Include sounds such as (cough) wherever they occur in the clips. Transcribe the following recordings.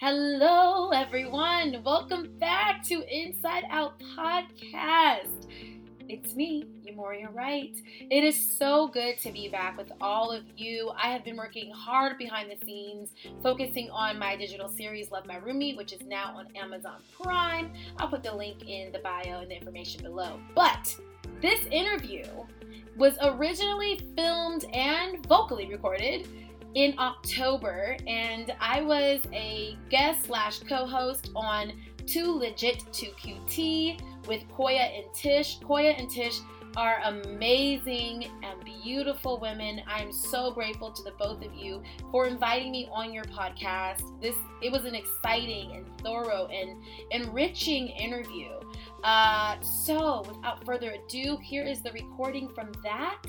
Hello, everyone. Welcome back to Inside Out Podcast. It's me, Yhá Mourhia Wright. It is so good to be back with all of you. I have been working hard behind the scenes, focusing on my digital series, Love My Roomie, which is now on Amazon Prime. I'll put the link in the bio and the information below. But this interview was originally filmed and vocally recorded in October, and I was a guest slash co-host on Two Legit to QT with Quoia and Tish. Quoia and Tish are amazing and beautiful women. I'm so grateful to the both of you for inviting me on your podcast. This it was an exciting and thorough and enriching interview. Uh, so, without further ado, here is the recording from that.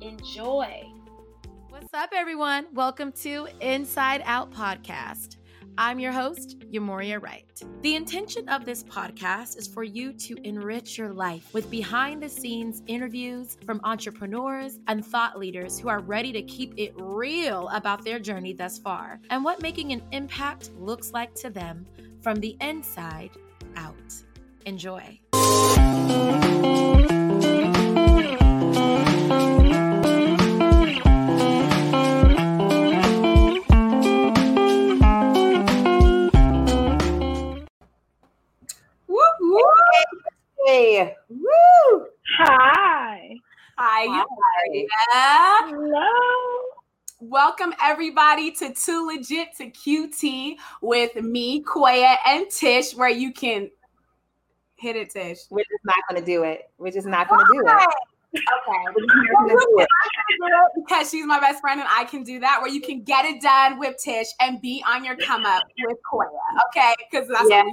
Enjoy. What's up, everyone? Welcome to Inside Out Podcast. I'm your host, Yhá Mourhia Wright. The intention of this podcast is for you to enrich your life with behind the scenes interviews from entrepreneurs and thought leaders who are ready to keep it real about their journey thus far and what making an impact looks like to them from the inside out. Enjoy. Hey, woo! Hi. Hi, Hi. Hello. Welcome everybody to Two Legit to QT with me, Quoia, and Tish, where you can hit it, Tish. We're just not going to do it. We're just not going to do it. Okay, we're just not gonna do it. because she's my best friend and I can do that. Where you can get it done with Tish and be on your come up with Quoia. Okay, because that's Yeah.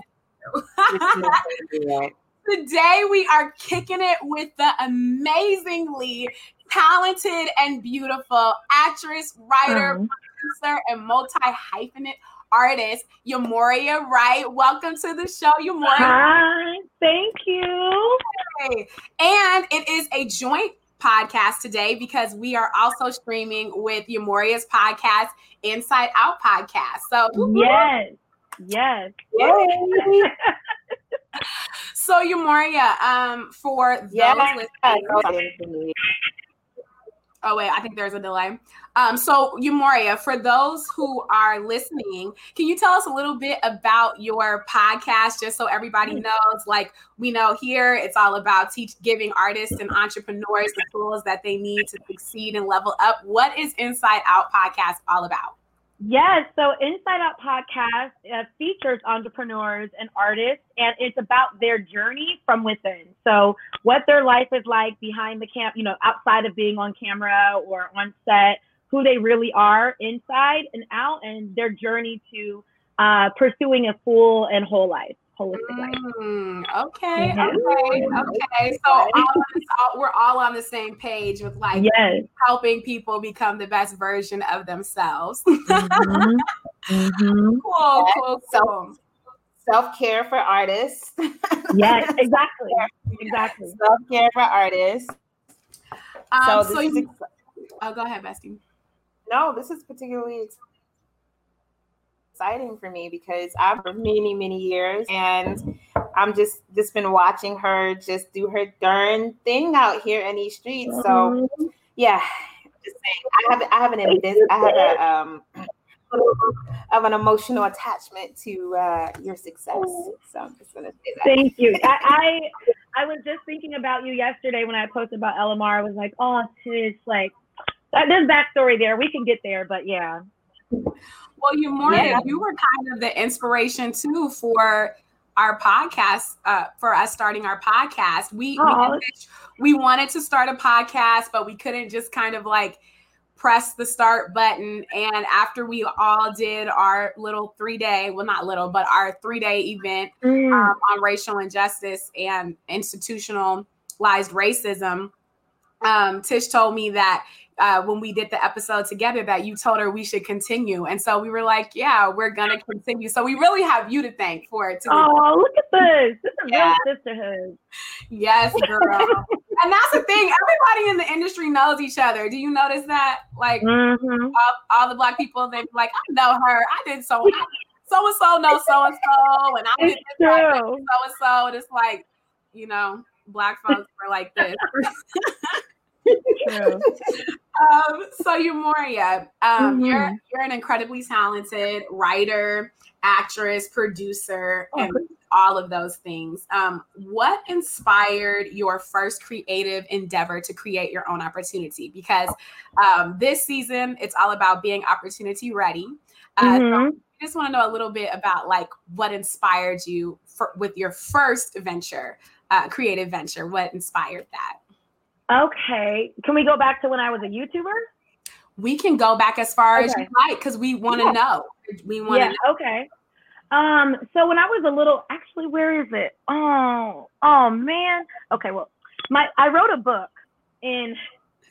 what we do. Today we are kicking it with the amazingly talented and beautiful actress, writer, Um, producer, and multi hyphenate artist, Yhá Mourhia Wright. Welcome to the show, Yhá Mourhia. Hi. Thank you. And it is a joint podcast today because we are also streaming with Yhá Mourhia's podcast, Inside Out Podcast. So, Yes. Yes. (laughs) so Yhá Mourhia, um, for those listening, Oh wait, I think there's a delay. Um, so Yhá Mourhia, for those who are listening, can you tell us a little bit about your podcast, just so everybody knows? Like we know here, it's all about teach giving artists and entrepreneurs the tools that they need to succeed and level up. What is Inside Out Podcast all about? Yes. So Inside Out Podcast uh, features entrepreneurs and artists, and it's about their journey from within. So what their life is like behind the cam, you know, outside of being on camera or on set, who they really are inside and out, and their journey to uh, pursuing a full and whole life, holistic life. Mm, okay, Mhm. okay, okay. So all this- all- we're all on the same page with like Yes. helping people become the best version of themselves. Mhm. Mhm. (laughs) cool, cool, cool. Self care for artists. Yes, (laughs) exactly. Exactly. Self care for artists. Um, So so, this is you, ex- oh, go ahead, Bestie. no, this is particularly ex- exciting for me because I've for many many years and I'm just just been watching her just do her darn thing out here in these streets. So yeah, just saying, I have I have an invest, I have a um of an emotional attachment to uh, your success. So I'm just gonna say that. Thank you. I, (laughs) I I was just thinking about you yesterday when I posted about LMR. I was like, oh, Tish, like there's backstory there. We can get there, but yeah. Well, you more Yeah. you were kind of the inspiration too for our podcast, uh, for us starting our podcast. We, we we wanted to start a podcast, but we couldn't just kind of like press the start button. And after we all did our little three day, well, not little, but our three day event Mm. um, on racial injustice and institutionalized racism. Um, Tish told me that uh, when we did the episode together, that you told her we should continue, and so we were like, "Yeah, we're gonna continue." So we really have you to thank for it too. Oh, look at this. This is Yeah. real sisterhood. Yes, girl. (laughs) and that's the thing. Everybody in the industry knows each other. Do you notice that? Like Mhm. all, all the black people, they like, "I know her. I did so so and so knows so and so, and I did It's this right true. so and so. And it's like, you know, black folks are like this. (laughs) True. um, so Yhá Mourhia, um, you're Mhm. you're an incredibly talented writer, actress, producer, Oh, and all of those things. Um, what inspired your first creative endeavor to create your own opportunity? Because um, this season, it's all about being opportunity ready. Uh, so Mhm. I just want to know a little bit about like what inspired you for, with your first venture, uh, creative venture. What inspired that? Okay. Can we go back to when I was a YouTuber? We can go back as far as you like because we want to Yeah. know. We want to Yeah, okay. Um, so when I was a little actually where is it? Oh, oh man. Okay, well, my I wrote a book in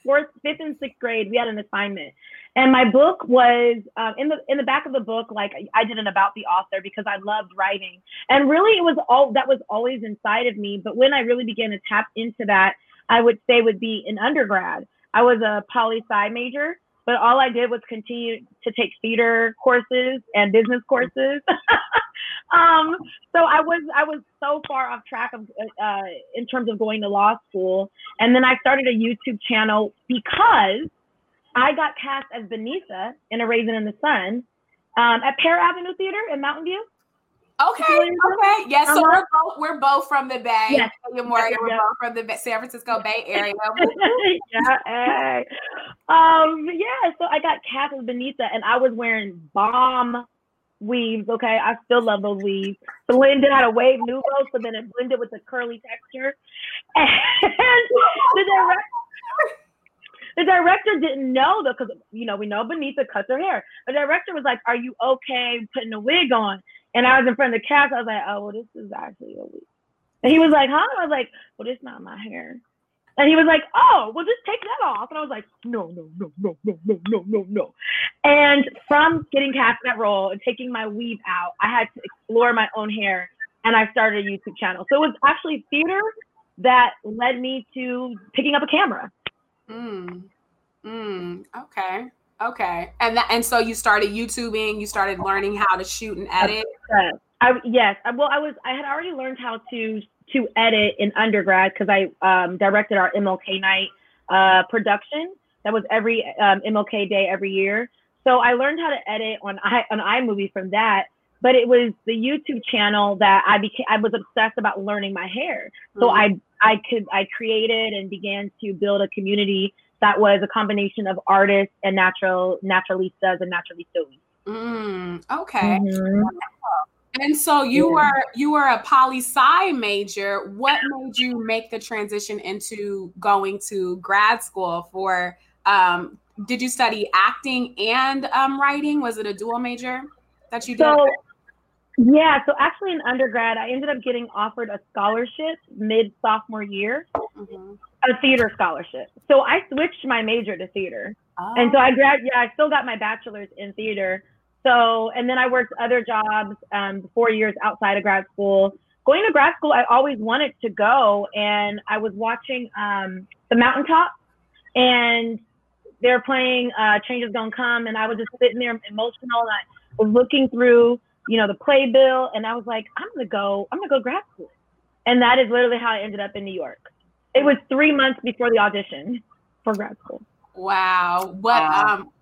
fourth, fifth, and sixth grade. We had an assignment. And my book was um, in the in the back of the book, like I did an about the author because I loved writing, and really it was all that was always inside of me. But when I really began to tap into that, I would say would be in undergrad. I was a poli sci major, but all I did was continue to take theater courses and business courses. (laughs) um, so I was I was so far off track of uh, in terms of going to law school, and then I started a YouTube channel because I got cast as Beneatha in A Raisin in the Sun um, at Pear Avenue Theater in Mountain View. Okay. Okay. Yes. So Uh-huh. we're both we're both from the Bay. Yes. We're both from the San Francisco Bay Area. (laughs) yeah, hey. Um, yeah, so I got cast Beneatha and I was wearing bomb weaves. Okay. I still love those weaves. Blended had a wave nouveau, so then it blended with the curly texture. (laughs) And the director the director didn't know though, because you know, we know Beneatha cuts her hair. The director was like, Are you okay putting a wig on? And I was in front of the cast. I was like, Oh, well, this is actually a wig. And he was like, Huh? I was like, Well, this not my hair. And he was like, "Oh, well, just take that off." And I was like, "No, no, no, no, no, no, no, no, no." And from getting cast in that role and taking my weave out, I had to explore my own hair, and I started a YouTube channel. So it was actually theater that led me to picking up a camera. Mm. Mm. Okay. Okay. And that, and so you started YouTubing. You started learning how to shoot and edit. I yes, I, well, I was I had already learned how to to edit in undergrad because I um, directed our MLK night uh, production. That was every um, MLK day every year. So I learned how to edit on i on iMovie from that. But it was the YouTube channel that I became. I was obsessed about learning my hair. So Mhm. I I could I created and began to build a community that was a combination of artists and natural naturalistas and naturalistas. Mm. Okay. Mhm. And so you Yeah. were you were a poli sci major. What made you make the transition into going to grad school for? Um, did you study acting and um, writing? Was it a dual major that you did? So, yeah, so actually in undergrad, I ended up getting offered a scholarship mid sophomore year, Mhm. a theater scholarship. So I switched my major to theater. And Oh. so I grad, yeah, I still got my bachelor's in theater. So, and then I worked other jobs, um, four years outside of grad school. Going to grad school, I always wanted to go, and I was watching um, The Mountaintop, and they're playing uh, "Change Is Gonna Come," and I was just sitting there emotional, and I was looking through, you know, the playbill, and I was like, I'm gonna go, I'm gonna go grad school, and that is literally how I ended up in New York. It was three months before the audition for grad school. Wow. What Wow. um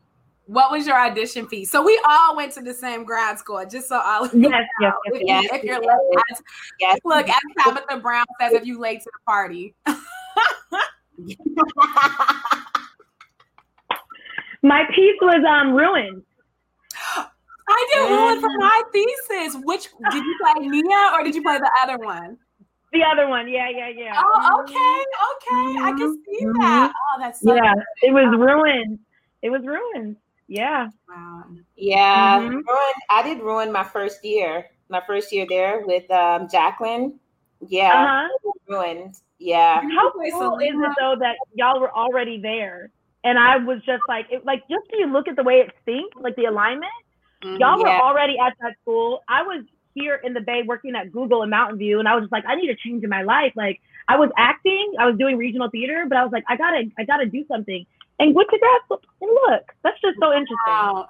what was your audition fee? So we all went to the same grad school, just so all of you Yes, yes, know. yes, If, you- yes. if you're late, as, Yes. look, as Tabitha Brown says, if you late to the party. (laughs) My piece was um ruined. I did one for my thesis. Which did you play Mia or did you play the other one? The other one, yeah, yeah, yeah. Oh, okay, okay. I can see Mhm. that. Oh, that's so Yeah, it was ruined. It was ruined. Yeah. wow. Yeah, Mhm. ruin, I did ruin my first year. My first year there with um, Jacqueline. Yeah, Uh-huh. ruined. Yeah. How cool is it though that y'all were already there, and I was just like, it, like just when you look at the way it synced, like the alignment, Mhm. y'all were Yeah. already at that school. I was here in the Bay working at Google in Mountain View, and I was just like, I need a change in my life. Like I was acting, I was doing regional theater, but I was like, I gotta, I gotta do something. And went to grad school, and look, that's just so interesting. Wow.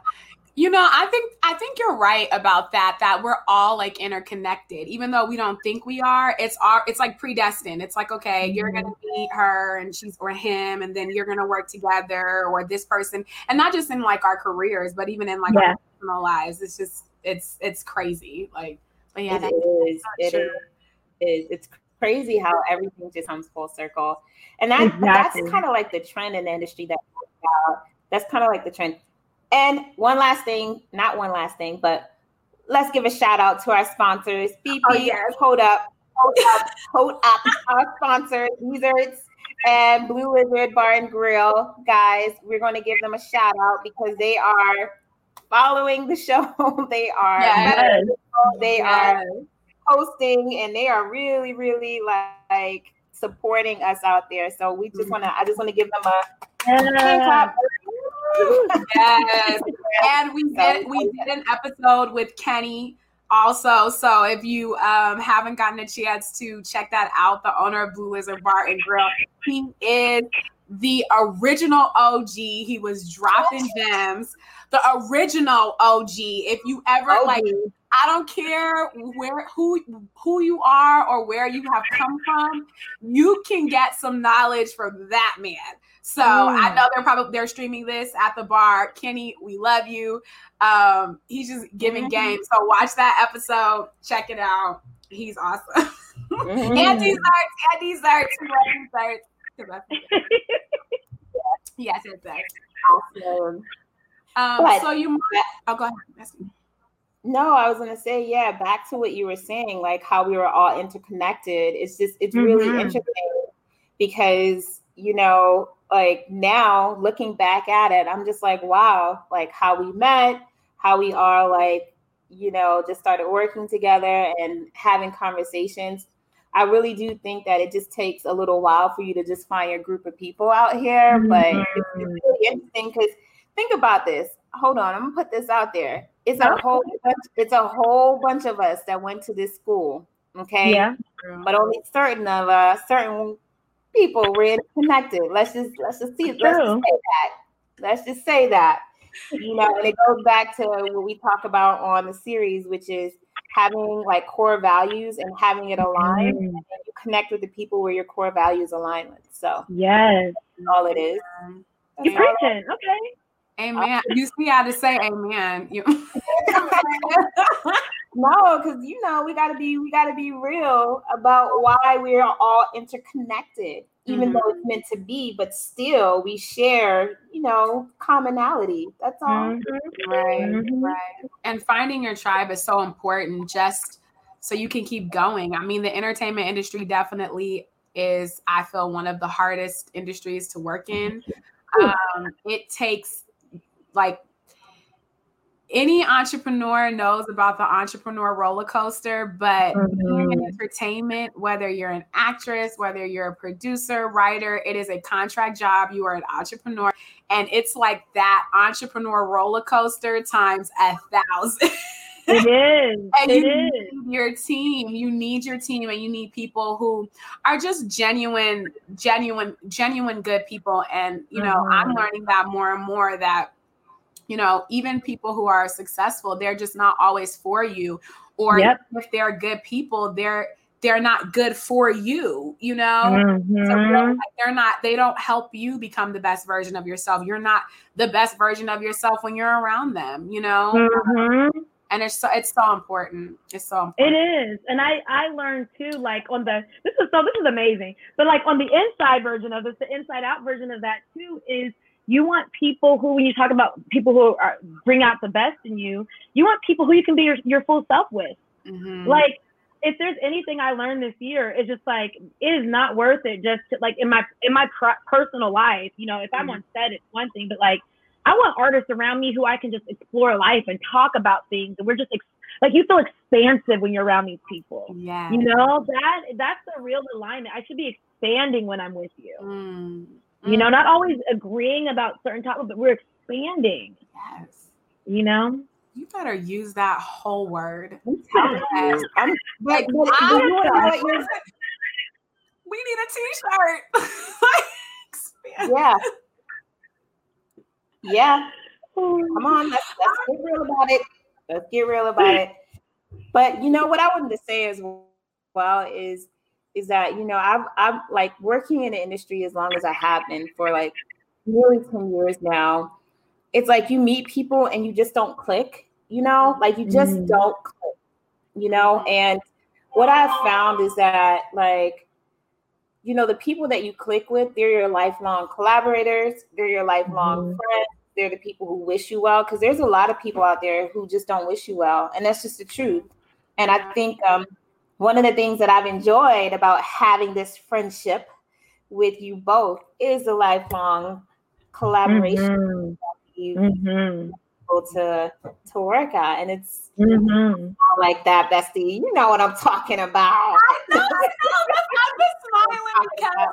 You know, I think I think you're right about that. That we're all like interconnected, even though we don't think we are. It's our it's like predestined. It's like okay, mm-hmm. you're gonna meet her and she's or him, and then you're gonna work together or this person, and not just in like our careers, but even in like yeah. our personal lives. It's just it's it's crazy. Like, but yeah, it is. It sure. is. It's crazy how everything just comes full circle, and that exactly. that's kind of like the trend in the industry that. That's kind of like the trend and one last thing, not one last thing, but let's give a shout out to our sponsors, BP, oh, yes. Hold Up, Hold Up, Hold Up, our sponsors, Wizards and Blue Lizard Bar and Grill. Guys, we're going to give them a shout out because they are following the show. (laughs) they are yes. they yes. are hosting and they are really, really like supporting us out there. So we just want to, I just want to give them a yeah yes. (laughs) And we did we did an episode with Kenny also. So if you um, haven't gotten a chance to check that out, the owner of Blue Lizard Bar and Grill, he is the original OG. He was dropping gems. The original OG. If you ever OG. like, I don't care where who who you are or where you have come from, you can get some knowledge from that man. So mm. I know they're probably they're streaming this at the bar. Kenny, we love you. Um, he's just giving mm-hmm. game. So watch that episode. Check it out. He's awesome. Mm-hmm. and desserts, and desserts, and desserts. (laughs) yes, it's awesome. Um, so you oh go ahead. No, I was gonna say, yeah, back to what you were saying, like how we were all interconnected. It's just it's mm-hmm. really interesting because you know like now looking back at it, I'm just like, wow, like how we met, how we are like, you know, just started working together and having conversations. I really do think that it just takes a little while for you to just find your group of people out here. Mm-hmm. But it's, it's, mm-hmm. really interesting because think about this. Hold on, I'm gonna put this out there. It's a whole bunch, it's a whole bunch of us that went to this school. Okay. Yeah. But only certain of uh certain people were connected. Let's just let's just see let's just say that. Let's just say that. You know, and it goes back to what we talk about on the series, which is having like core values and having it aligned. Mm. And you connect with the people where your core values align with. So yes, all it is. You're preaching, okay. Amen. You see how to say amen. You- (laughs) no, because you know we gotta be we gotta be real about why we're all interconnected, even mm-hmm. though it's meant to be, but still we share, you know, commonality. That's all. Mm-hmm. Right, mm-hmm. right. And finding your tribe is so important just so you can keep going. I mean, the entertainment industry definitely is, I feel, one of the hardest industries to work in. Um, it takes like any entrepreneur knows about the entrepreneur roller coaster, but mm-hmm. in entertainment, whether you're an actress, whether you're a producer, writer, it is a contract job. You are an entrepreneur, and it's like that entrepreneur roller coaster times a thousand. (laughs) It is. and it you is. need your team. You need your team, and you need people who are just genuine, genuine, genuine good people. And you know, mm-hmm. I'm learning that more and more that you know, even people who are successful, they're just not always for you. Or yep. if they're good people, they're they're not good for you, you know? Mm-hmm. So like they're not, they don't help you become the best version of yourself. You're not the best version of yourself when you're around them, you know? Mm-hmm. And it's so it's so important. It's so important. It is. And I I learned too, like on the this is so this is amazing. But like on the inside version of this, the inside out version of that too is you want people who, when you talk about people who are, bring out the best in you, you want people who you can be your, your full self with. Mm-hmm. Like, if there's anything I learned this year, it's just like it is not worth it. Just to, like in my in my pr- personal life, you know, if I'm mm-hmm. on set, it's one thing, but like I want artists around me who I can just explore life and talk about things, and we're just ex- like you feel expansive when you're around these people. Yeah, you know that that's the real alignment. I should be expanding when I'm with you. Mm. You know, mm. not always agreeing about certain topics, but we're expanding. Yes. You know? You better use that whole word. I'm, we need a t-shirt. (laughs) yeah. Yeah. Oh. Come on, let's, let's get real about it. Let's get real about (laughs) it. But you know what I wanted to say as well is is that you know I've I've like working in the industry as long as I have been for like nearly 10 years now. It's like you meet people and you just don't click, you know, like you just mm. don't click, you know, and what I've found is that like you know the people that you click with, they're your lifelong collaborators, they're your lifelong mm. friends, they're the people who wish you well because there's a lot of people out there who just don't wish you well and that's just the truth and i think um, one of the things that i've enjoyed about having this friendship with you both is a lifelong collaboration mm-hmm. you mm-hmm. to to work at and it's mm-hmm. like that bestie you know what i'm talking about I know, I know. i'm just smiling because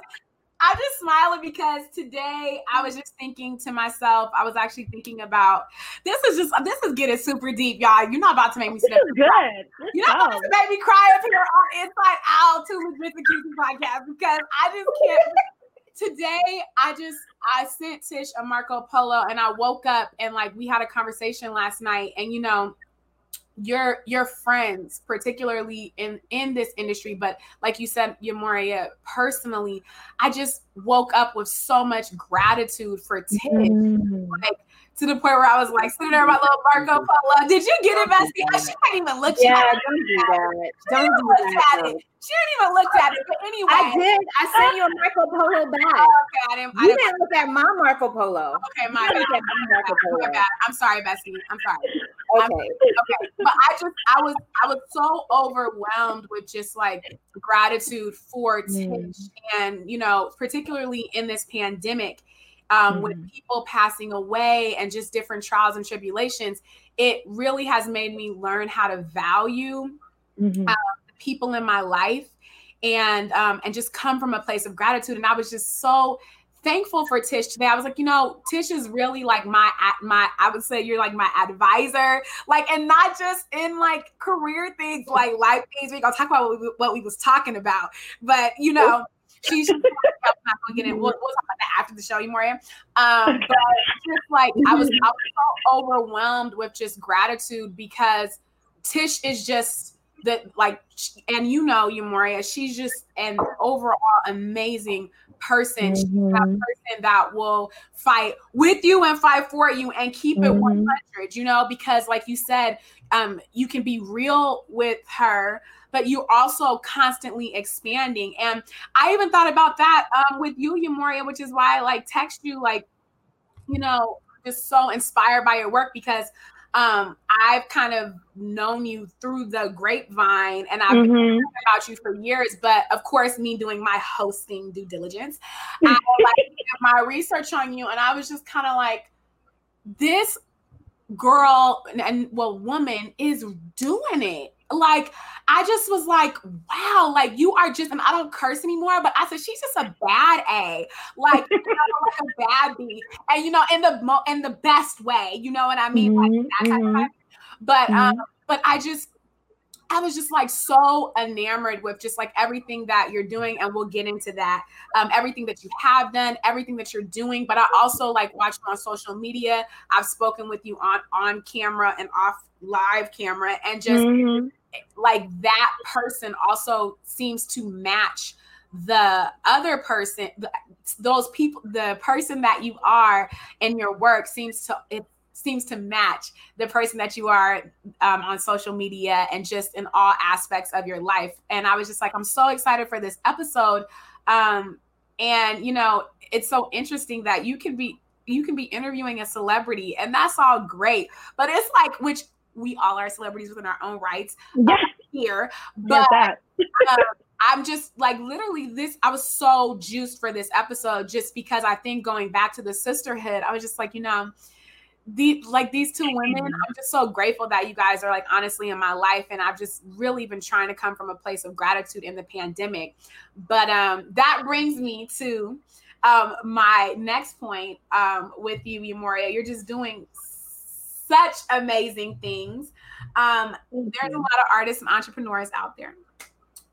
I'm just smiling because today I was just thinking to myself, I was actually thinking about this is just this is getting super deep, y'all. You're not about to make me is good. You're not about to make me cry up here on Inside Out to Legit Accusing podcast because I just can't. today I just I sent Tish a Marco Polo and I woke up and like we had a conversation last night and you know your your friends particularly in in this industry but like you said Yhá Mourhia personally I just woke up with so much gratitude for Tish mm. like to the point where I was like sitting there, my little (laughs) Marco Polo. Did you get it, Bessie? She hadn't even look. yeah, at it. don't do that. Don't do that. It. She didn't even look at it. But anyway, I did. I sent you a Marco Polo bag. (laughs) Oh, okay, I didn't. I you didn't, didn't look at my Marco Polo. Okay, my, bad. my Marco Polo. my bad. I'm sorry, Bessie. I'm sorry. Okay. I'm, okay. But I just, I was, I was so overwhelmed with just like gratitude for mm. Tish, and you know, particularly in this pandemic um, mm-hmm. with people passing away and just different trials and tribulations, it really has made me learn how to value mm-hmm. uh, the people in my life and um, and just come from a place of gratitude. And I was just so thankful for Tish today. I was like, you know, Tish is really like my my I would say you're like my advisor, like, and not just in like career things, like life things. We're gonna talk about what we, what we was talking about, but you know. She's not gonna get in. We'll, we'll, talk about that after the show, you more. Um, (laughs) but just like I was, I was so overwhelmed with just gratitude because Tish is just that like and you know Yhá Mourhia, she's just an overall amazing person. Mm-hmm. that person that will fight with you and fight for you and keep mm-hmm. it 100, you know, because like you said, um, you can be real with her but you're also constantly expanding. And I even thought about that um, with you, Yhá Mourhia, which is why I like text you, like, you know, just so inspired by your work because um, I've kind of known you through the grapevine and I've mm-hmm. been about you for years. But of course, me doing my hosting due diligence, (laughs) I like my research on you, and I was just kind of like, this girl and, and well, woman is doing it like I just was like, wow, like you are just, and I don't curse anymore, but I said she's just a bad A, like, (laughs) you know, like a bad B, and you know, in the mo- in the best way, you know what I mean, mm-hmm, like that mm-hmm. of But mm-hmm. um, but I just. I was just like so enamored with just like everything that you're doing, and we'll get into that. Um, everything that you have done, everything that you're doing, but I also like watch you on social media. I've spoken with you on on camera and off live camera, and just mm-hmm like that person also seems to match the other person those people the person that you are in your work seems to it seems to match the person that you are um, on social media and just in all aspects of your life. And i was just like i'm so excited for this episode. Um, and you know it's so interesting that you can be you can be interviewing a celebrity and that's all great. But it's like which we all are celebrities within our own rights yeah. here. But um, I'm just like literally this. I was so juiced for this episode just because I think going back to the sisterhood, I was just like, you know, the like these two women, I'm just so grateful that you guys are like honestly in my life. And I've just really been trying to come from a place of gratitude in the pandemic. But um that brings me to um my next point um with you, Yhá Mourhia. You're just doing such amazing things. Um, there's a lot of artists and entrepreneurs out there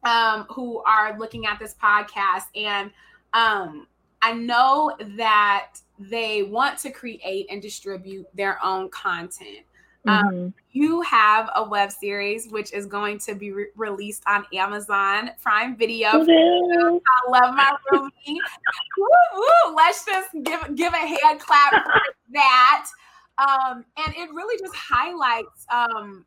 um, who are looking at this podcast, and um, I know that they want to create and distribute their own content. Um, mm-hmm. you have a web series which is going to be re- released on Amazon Prime Video. (laughs) I love my roomie. Let's just give give a hand clap for that. Um, and it really just highlights um,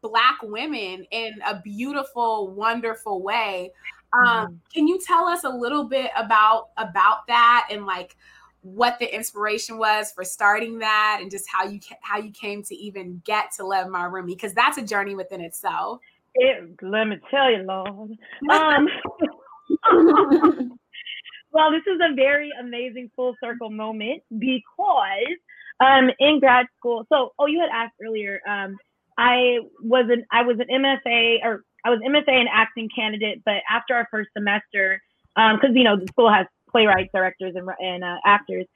black women in a beautiful, wonderful way. Um, mm-hmm. Can you tell us a little bit about about that and like what the inspiration was for starting that and just how you how you came to even get to love my roomie because that's a journey within itself. It, let me tell you, Lord. Um, (laughs) (laughs) well, this is a very amazing full circle moment because um, in grad school. So, oh, you had asked earlier. Um, I was an I was an MFA or I was MFA and acting candidate, but after our first semester, because um, you know the school has playwrights, directors, and, and uh, actors.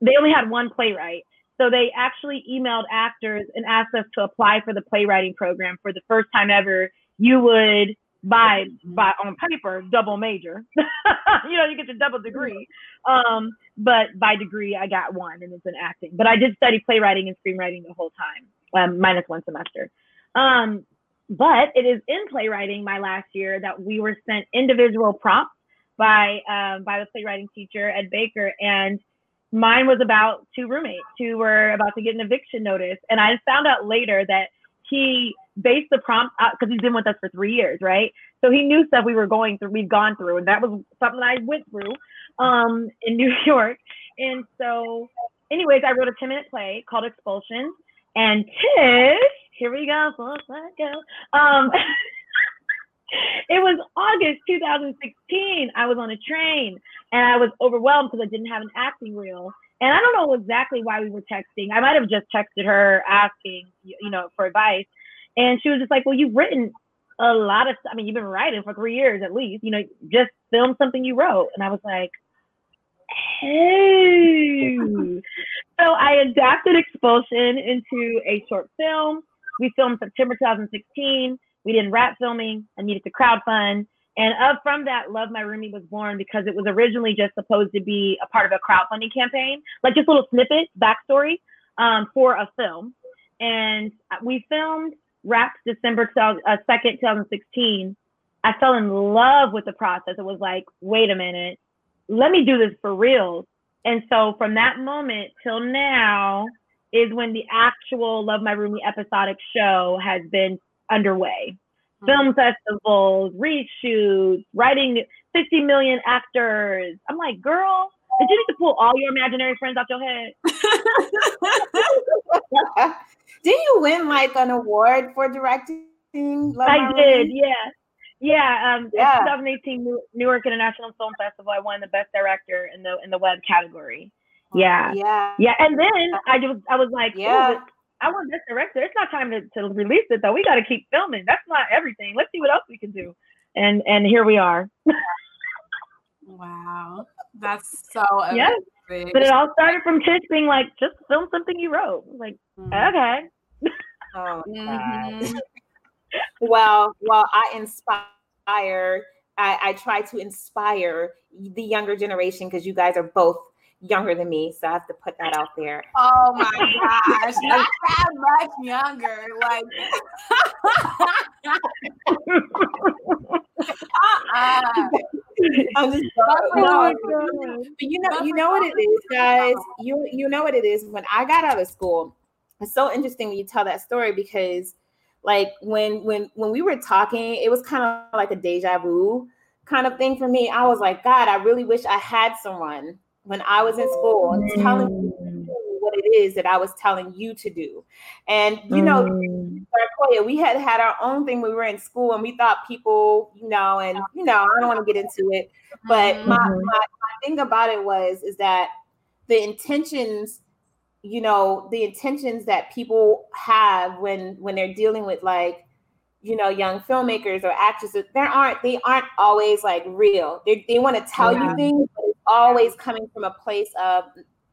They only had one playwright. So they actually emailed actors and asked us to apply for the playwriting program for the first time ever. You would by by on paper double major. (laughs) you know, you get your double degree. Um, but by degree I got one and it's in acting. But I did study playwriting and screenwriting the whole time, um, minus one semester. Um, but it is in playwriting my last year that we were sent individual prompts by um, by the playwriting teacher Ed Baker, and mine was about two roommates who were about to get an eviction notice, and I found out later that he based the prompt because he's been with us for three years, right? So he knew stuff we were going through, we've gone through, and that was something I went through um, in (laughs) New York. And so, anyways, I wrote a 10 minute play called Expulsion. And Tish, here we go, go. Um, (laughs) it was August 2016. I was on a train and I was overwhelmed because I didn't have an acting reel. And I don't know exactly why we were texting. I might have just texted her asking, you know, for advice. And she was just like, "Well, you've written a lot of. I mean, you've been writing for three years at least. You know, just film something you wrote." And I was like, "Hey." (laughs) so I adapted Expulsion into a short film. We filmed September 2016 we did wrap filming. I needed to crowdfund. And up from that, Love My Roomie was born because it was originally just supposed to be a part of a crowdfunding campaign, like just little snippets, backstory um, for a film. And we filmed Wrapped December 2nd, uh, 2016. I fell in love with the process. It was like, wait a minute, let me do this for real. And so from that moment till now is when the actual Love My Roomie episodic show has been underway. Mm-hmm. Film festivals, reshoots, writing 50 million actors. I'm like, girl, did you need to pull all your imaginary friends out your head? (laughs) (laughs) did you win like an award for directing? Love I did, yeah. Yeah, um, yeah. 2018 Newark International Film Festival. I won the best director in the in the web category. Yeah, yeah, yeah. And then I just I was like, yeah, I want this director. It's not time to, to release it though. We got to keep filming. That's not everything. Let's see what else we can do. And and here we are. wow, that's so yeah. But it all started from Tish being like, just film something you wrote. Like, mm-hmm. okay. Oh mm-hmm. well, well, I inspire. I, I try to inspire the younger generation because you guys are both younger than me, so I have to put that out there. Oh my gosh, (laughs) not that much younger. Like, uh-uh. I'm just (laughs) no, but you know, you know what it is, guys. You you know what it is. When I got out of school, it's so interesting when you tell that story because, like, when when when we were talking, it was kind of like a deja vu kind of thing for me. I was like, God, I really wish I had someone when I was in school and telling me mm. what it is that I was telling you to do. And you know, mm. we had had our own thing when we were in school, and we thought people, you know, and you know, I don't want to get into it, but mm-hmm. my, my, my thing about it was is that the intentions you know the intentions that people have when when they're dealing with like you know young filmmakers or actresses there aren't they aren't always like real they, they want to tell yeah. you things but it's always coming from a place of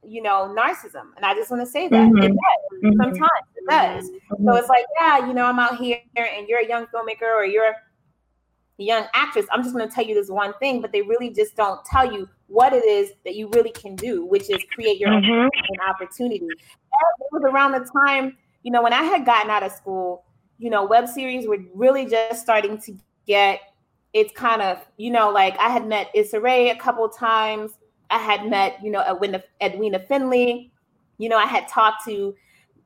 you know narcissism and i just want to say that mm-hmm. it does mm-hmm. sometimes it does mm-hmm. so it's like yeah you know i'm out here and you're a young filmmaker or you're a young actress, I'm just going to tell you this one thing, but they really just don't tell you what it is that you really can do, which is create your mm-hmm. own opportunity. It was around the time, you know, when I had gotten out of school, you know, web series were really just starting to get it's kind of, you know, like I had met Issa Rae a couple times. I had met, you know, Edwina, Edwina Findley. You know, I had talked to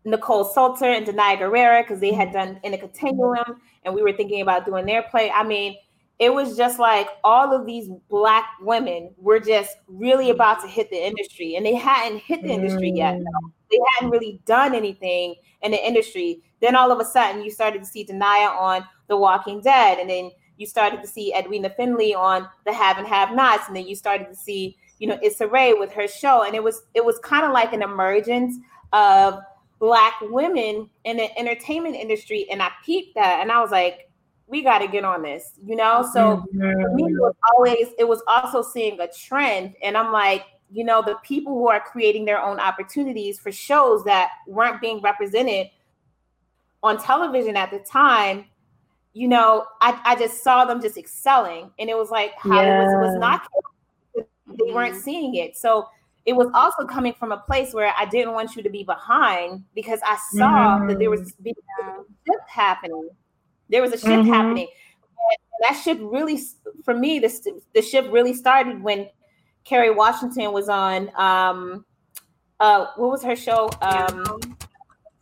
Nikkole Salter and Danai Gurira because they had done in a continuum and we were thinking about doing their play. I mean, it was just like all of these black women were just really about to hit the industry and they hadn't hit the industry yet. Mm. They hadn't really done anything in the industry. Then all of a sudden you started to see Danai on The Walking Dead and then you started to see Edwina Findley on The Have and Have Nots and then you started to see, you know, Issa Rae with her show and it was it was kind of like an emergence of black women in the entertainment industry and I peeped that and I was like we got to get on this you know so mm-hmm. me it was always it was also seeing a trend and I'm like you know the people who are creating their own opportunities for shows that weren't being represented on television at the time you know I, I just saw them just excelling and it was like Hollywood yeah. was not they weren't mm-hmm. seeing it so it was also coming from a place where I didn't want you to be behind because I saw mm-hmm. that there was mm-hmm. a shift happening. There was a shift mm-hmm. happening. And that shift really, for me, the, the shift really started when Kerry Washington was on, um, uh, what was her show? Um,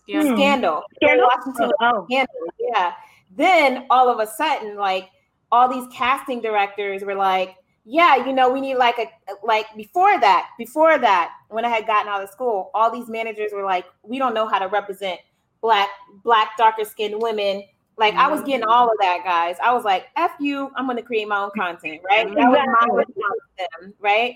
Scandal. Scandal. Scandal. Washington oh. Scandal. Yeah. Then all of a sudden, like all these casting directors were like, yeah, you know, we need like a like before that, before that, when I had gotten out of school, all these managers were like, we don't know how to represent black, black, darker skinned women. Like mm-hmm. I was getting all of that, guys. I was like, F you, I'm gonna create my own content, right? That was my response to them, right?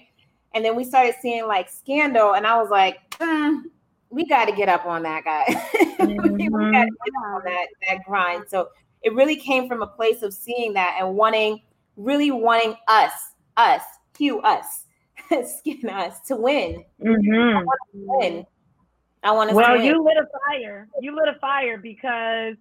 And then we started seeing like scandal, and I was like, mm, we got to get up on that, guy. (laughs) Mm-hmm. we got to get on that that grind. So it really came from a place of seeing that and wanting, really wanting us us, cue us, (laughs) skin us to win. Mm-hmm. I want to win. I want to. Well, win. you lit a fire. You lit a fire because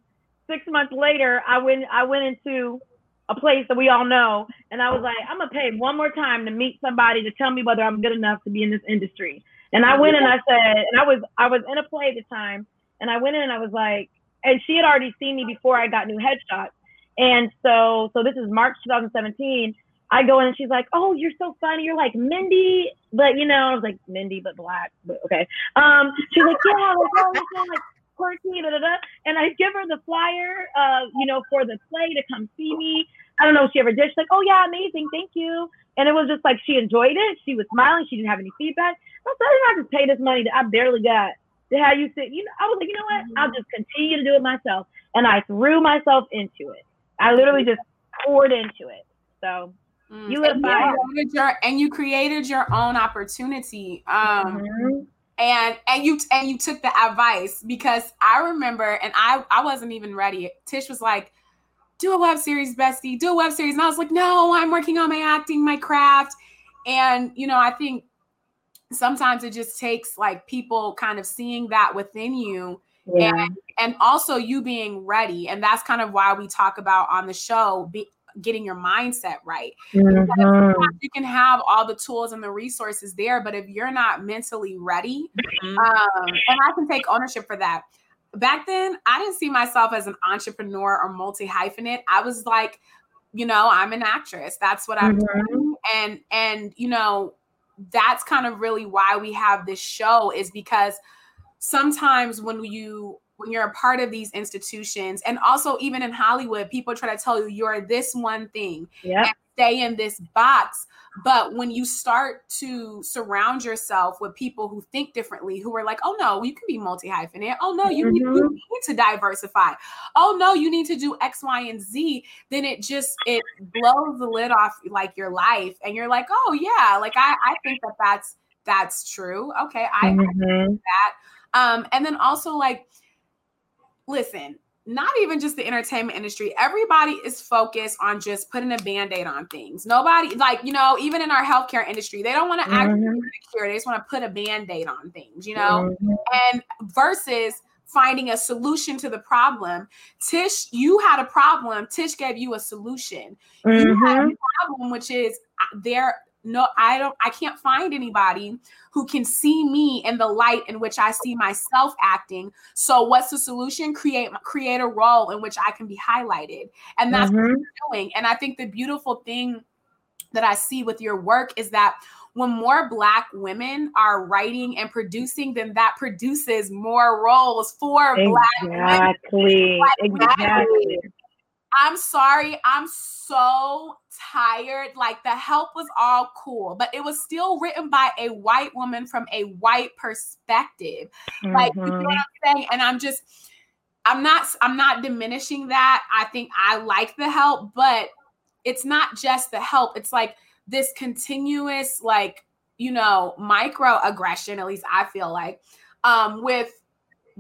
six months later, I went. I went into a place that we all know, and I was like, I'm gonna pay one more time to meet somebody to tell me whether I'm good enough to be in this industry. And I went and I said, and I was I was in a play at the time, and I went in and I was like, and she had already seen me before I got new headshots. And so, so this is March 2017, I go in and she's like, "Oh, you're so funny. You're like Mindy, but you know." I was like, "Mindy, but black." But okay. Um, she's like, "Yeah, like oh, like quirky." Da, da, da. And I give her the flyer, uh, you know, for the play to come see me. I don't know if she ever did. She's like, "Oh yeah, amazing, thank you." And it was just like she enjoyed it. She was smiling. She didn't have any feedback. I said, "I didn't have pay this money that I barely got to have you sit." You know, I was like, "You know what? I'll just continue to do it myself." And I threw myself into it. I literally just poured into it. So Mm. You and, you your, and you created your own opportunity. Um, mm-hmm. And and you and you took the advice because I remember and I I wasn't even ready. Tish was like, "Do a web series, bestie. Do a web series." And I was like, "No, I'm working on my acting, my craft." And you know, I think sometimes it just takes like people kind of seeing that within you yeah. and and also you being ready and that's kind of why we talk about on the show be, getting your mindset right. Mm-hmm. You can have all the tools and the resources there, but if you're not mentally ready, mm-hmm. um, and I can take ownership for that. Back then, I didn't see myself as an entrepreneur or multi hyphenate. I was like, you know, I'm an actress. That's what I'm mm-hmm. doing, and and you know, that's kind of really why we have this show is because sometimes when you when you're a part of these institutions. And also even in hollywood people try to tell you you're this one thing yeah stay in this box. But when you start to surround yourself with people who think differently who are like oh no you can be multi-hyphenate. Oh no you, mm-hmm. need, you need to diversify. Oh no you need to do x y and z then it just it blows the lid off like your life. And you're like oh yeah like i i think that that's that's true. Okay i, mm-hmm. I that. Um and then also like listen, not even just the entertainment industry. Everybody is focused on just putting a band-aid on things. Nobody, like, you know, even in our healthcare industry, they don't want to mm-hmm. act secure. They just want to put a band-aid on things, you know? Mm-hmm. And versus finding a solution to the problem. Tish, you had a problem. Tish gave you a solution. Mm-hmm. You had a mm-hmm. problem, which is uh, there. No, I don't. I can't find anybody who can see me in the light in which I see myself acting. So, what's the solution? Create create a role in which I can be highlighted, and that's mm-hmm. what you're doing. And I think the beautiful thing that I see with your work is that when more black women are writing and producing, then that produces more roles for exactly. black women. Exactly. I'm sorry, I'm so tired. Like the help was all cool, but it was still written by a white woman from a white perspective. Mm-hmm. Like you know what mm-hmm. I'm saying? And I'm just I'm not I'm not diminishing that. I think I like the help, but it's not just the help. It's like this continuous like you know microaggression at least i feel like um with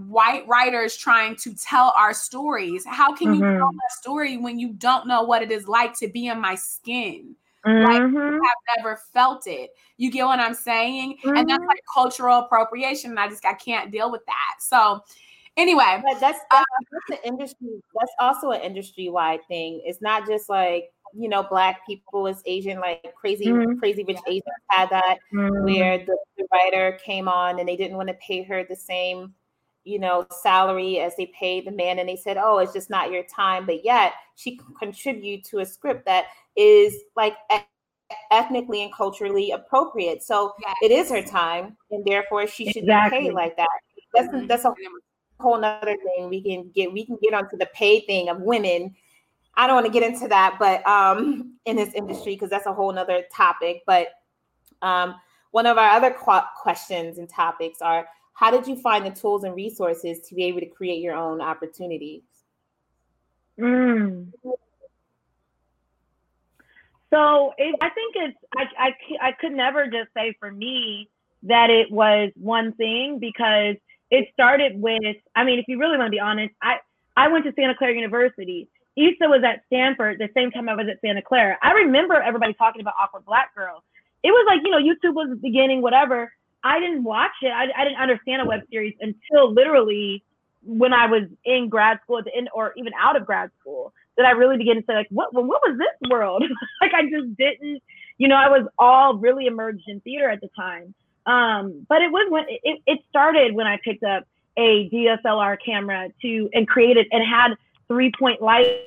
white writers trying to tell our stories how can mm-hmm. you tell a story when you don't know what it is like to be in my skin mm-hmm. like you have never felt it you get what i'm saying mm-hmm. and that's mm-hmm. like cultural appropriation and i just i can't deal with that so anyway but that's that's, uh, that's an industry that's also an industry wide thing it's not just like you know, black people as Asian, like crazy, mm-hmm. crazy rich Asians had that, mm-hmm. where the, the, writer came on and they didn't want to pay her the same, you know, salary as they paid the man, and they said, "Oh, it's just not your time." But yet, she contribute to a script that is like ethnically and culturally appropriate. So yes. it is her time, and therefore she should exactly. be paid like that. That's mm-hmm. that's a whole nother thing we can get. We can get onto the pay thing of women I don't want to get into that, but um, in this industry, because that's a whole nother topic. But um, one of our other qu- questions and topics are how did you find the tools and resources to be able to create your own opportunities? Mm. So it, I think it's, I, I, I could never just say for me that it was one thing because it started with, I mean, if you really want to be honest, I, I went to Santa Clara University. Issa was at Stanford the same time I was at Santa Clara. I remember everybody talking about Awkward Black Girl. It was like, you know, YouTube was beginning, whatever. I didn't watch it. I, I didn't understand a web series until literally when I was in grad school at the end or even out of grad school that I really began to say like, what, what was this world? (laughs) like I just didn't, you know, I was all really immersed in theater at the time. Um, but it was when it, it started when I picked up a DSLR camera to and created and had three point light.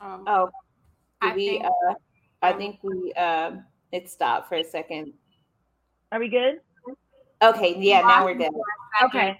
Um, oh, I we, think, uh, I think we, uh, it stopped for a second. Are we good? Okay, yeah, now we're good. Okay.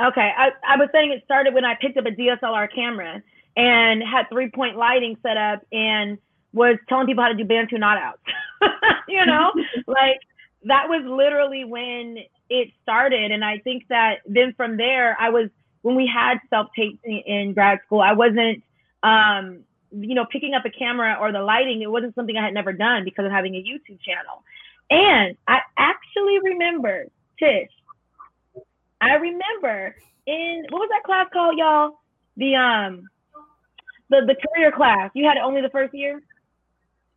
Okay, I, I was saying it started when I picked up a DSLR camera and had three point lighting set up and was telling people how to do Bantu knot outs. (laughs) you know, (laughs) like that was literally when it started. And I think that then from there, I was, when we had self tape in grad school, I wasn't, um, you know, picking up a camera or the lighting, it wasn't something I had never done because of having a YouTube channel. And I actually remember, Tish, I remember in, what was that class called, y'all? The, um, the, the career class. You had it only the first year?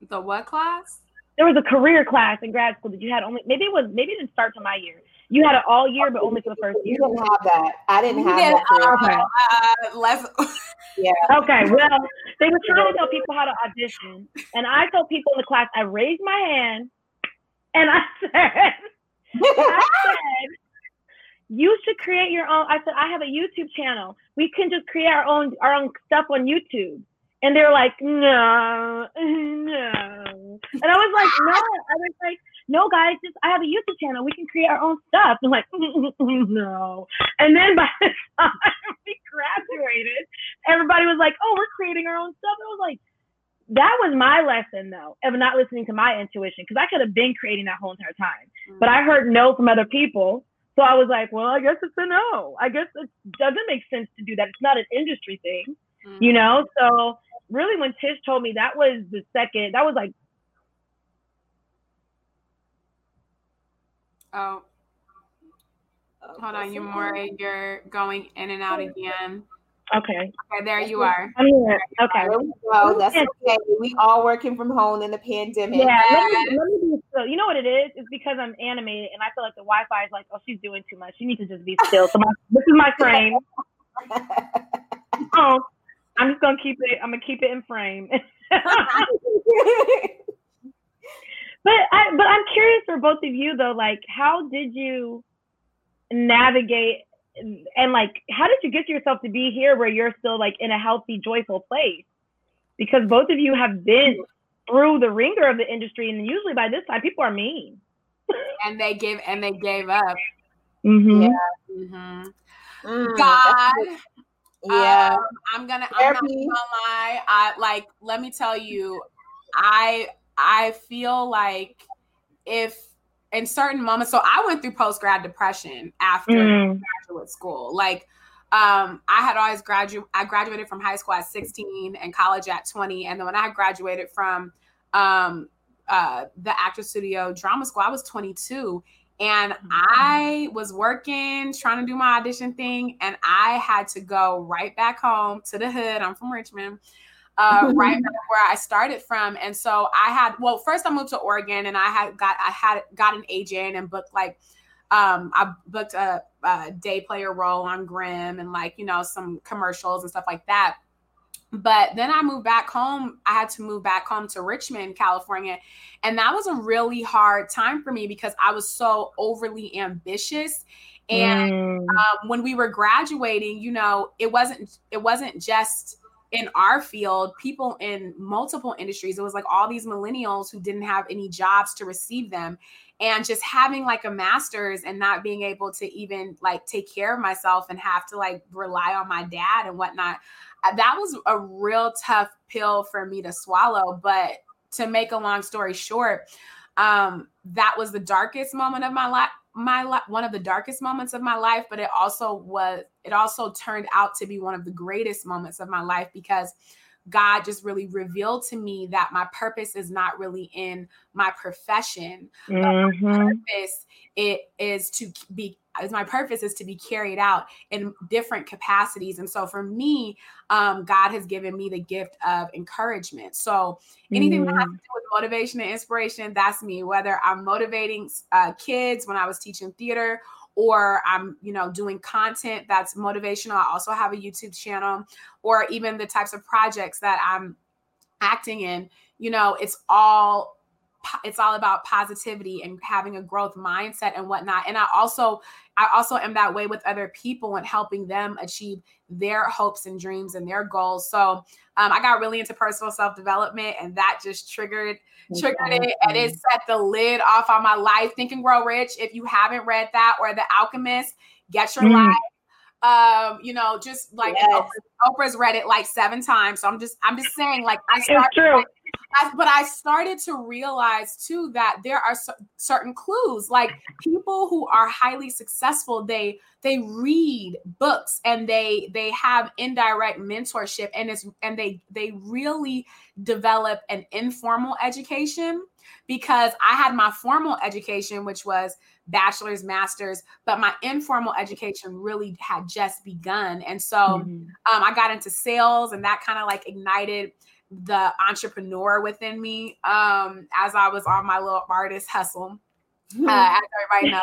The what class? There was a career class in grad school that you had only, maybe it was, maybe it didn't start to my year you had it all year, but only for the first year. You didn't have that. I didn't have that. Uh, okay. Uh, less. (laughs) yeah. Okay. Well, they were trying to tell people how to audition, and I told people in the class, I raised my hand, and I (laughs) said, I (laughs) said, you should create your own. I said, I have a YouTube channel. We can just create our own our own stuff on YouTube. And they're like, no, no. And I was like, no. I was like, no, guys, just I have a YouTube channel. We can create our own stuff. I'm like, (laughs) no. And then by the (laughs) time we graduated, everybody was like, oh, we're creating our own stuff. And I was like, that was my lesson though of not listening to my intuition because I could have been creating that whole entire time. Mm-hmm. But I heard no from other people. So I was like, well, I guess it's a no. I guess it doesn't make sense to do that. It's not an industry thing, mm-hmm. you know? So really when Tish told me that was the second, that was like Oh. oh. Hold on, you more you're going in and out again. Okay. Okay, there you are. I'm here. Okay. There we go. Oh, that's okay. We all working from home in the pandemic. Yeah. Let me, let me be still. You know what it is? It's because I'm animated and I feel like the Wi-Fi is like, oh, she's doing too much. You need to just be still. So my, this is my frame. (laughs) oh, I'm just gonna keep it. I'm gonna keep it in frame. (laughs) (laughs) but I, but I'm curious for both of you though. Like, how did you navigate and like how did you get yourself to be here where you're still like in a healthy joyful place because both of you have been through the ringer of the industry and usually by this time people are mean and they give and they gave up mm-hmm. yeah mm-hmm. mm, god yeah um, i'm gonna i'm not gonna lie i like let me tell you i i feel like if in certain moments. So I went through post grad depression after mm. graduate school. Like um, I had always graduated. I graduated from high school at 16 and college at 20. And then when I graduated from um, uh, the Actor Studio Drama School, I was 22. And mm-hmm. I was working, trying to do my audition thing, and I had to go right back home to the hood. I'm from Richmond uh, (laughs) right where I started from. And so I had, well, first I moved to Oregon and I had got, I had got an agent and booked like, um, I booked a, a day player role on Grimm and like, you know, some commercials and stuff like that. But then I moved back home. I had to move back home to Richmond, California. And that was a really hard time for me because I was so overly ambitious and mm. um, when we were graduating you know it wasn't it wasn't just in our field, people in multiple industries, it was like all these millennials who didn't have any jobs to receive them. And just having like a master's and not being able to even like take care of myself and have to like rely on my dad and whatnot. Uh, that was a real tough pill for me to swallow. But to make a long story short, um, that was the darkest moment of my life my life one of the darkest moments of my life but it also was it also turned out to be one of the greatest moments of my life because God just really revealed to me that my purpose is not really in my profession. Mm-hmm. My purpose it is to be is my purpose is to be carried out in different capacities. And so for me, um, God has given me the gift of encouragement. So anything mm-hmm. that has to do with motivation and inspiration, that's me. Whether I'm motivating uh, kids when I was teaching theater or I'm, you know, doing content that's motivational. I also have a YouTube channel, or even the types of projects that I'm acting in. You know, it's all it's all about positivity and having a growth mindset and whatnot. And I also, I also am that way with other people and helping them achieve their hopes and dreams and their goals. So um, I got really into personal self development, and that just triggered triggered it, and it set the lid off on my life. Think and Grow Rich. If you haven't read that, or The Alchemist, Get Your mm. Life. Um, you know, just like yes. Oprah's read it like seven times. So I'm just, I'm just saying, like I started, I, but I started to realize too that there are certain clues. Like people who are highly successful, they they read books and they they have indirect mentorship, and it's and they they really develop an informal education. Because I had my formal education, which was bachelor's, master's, but my informal education really had just begun, and so mm-hmm. um, I got into sales, and that kind of like ignited the entrepreneur within me um, as I was on my little artist hustle. Uh, as everybody knows.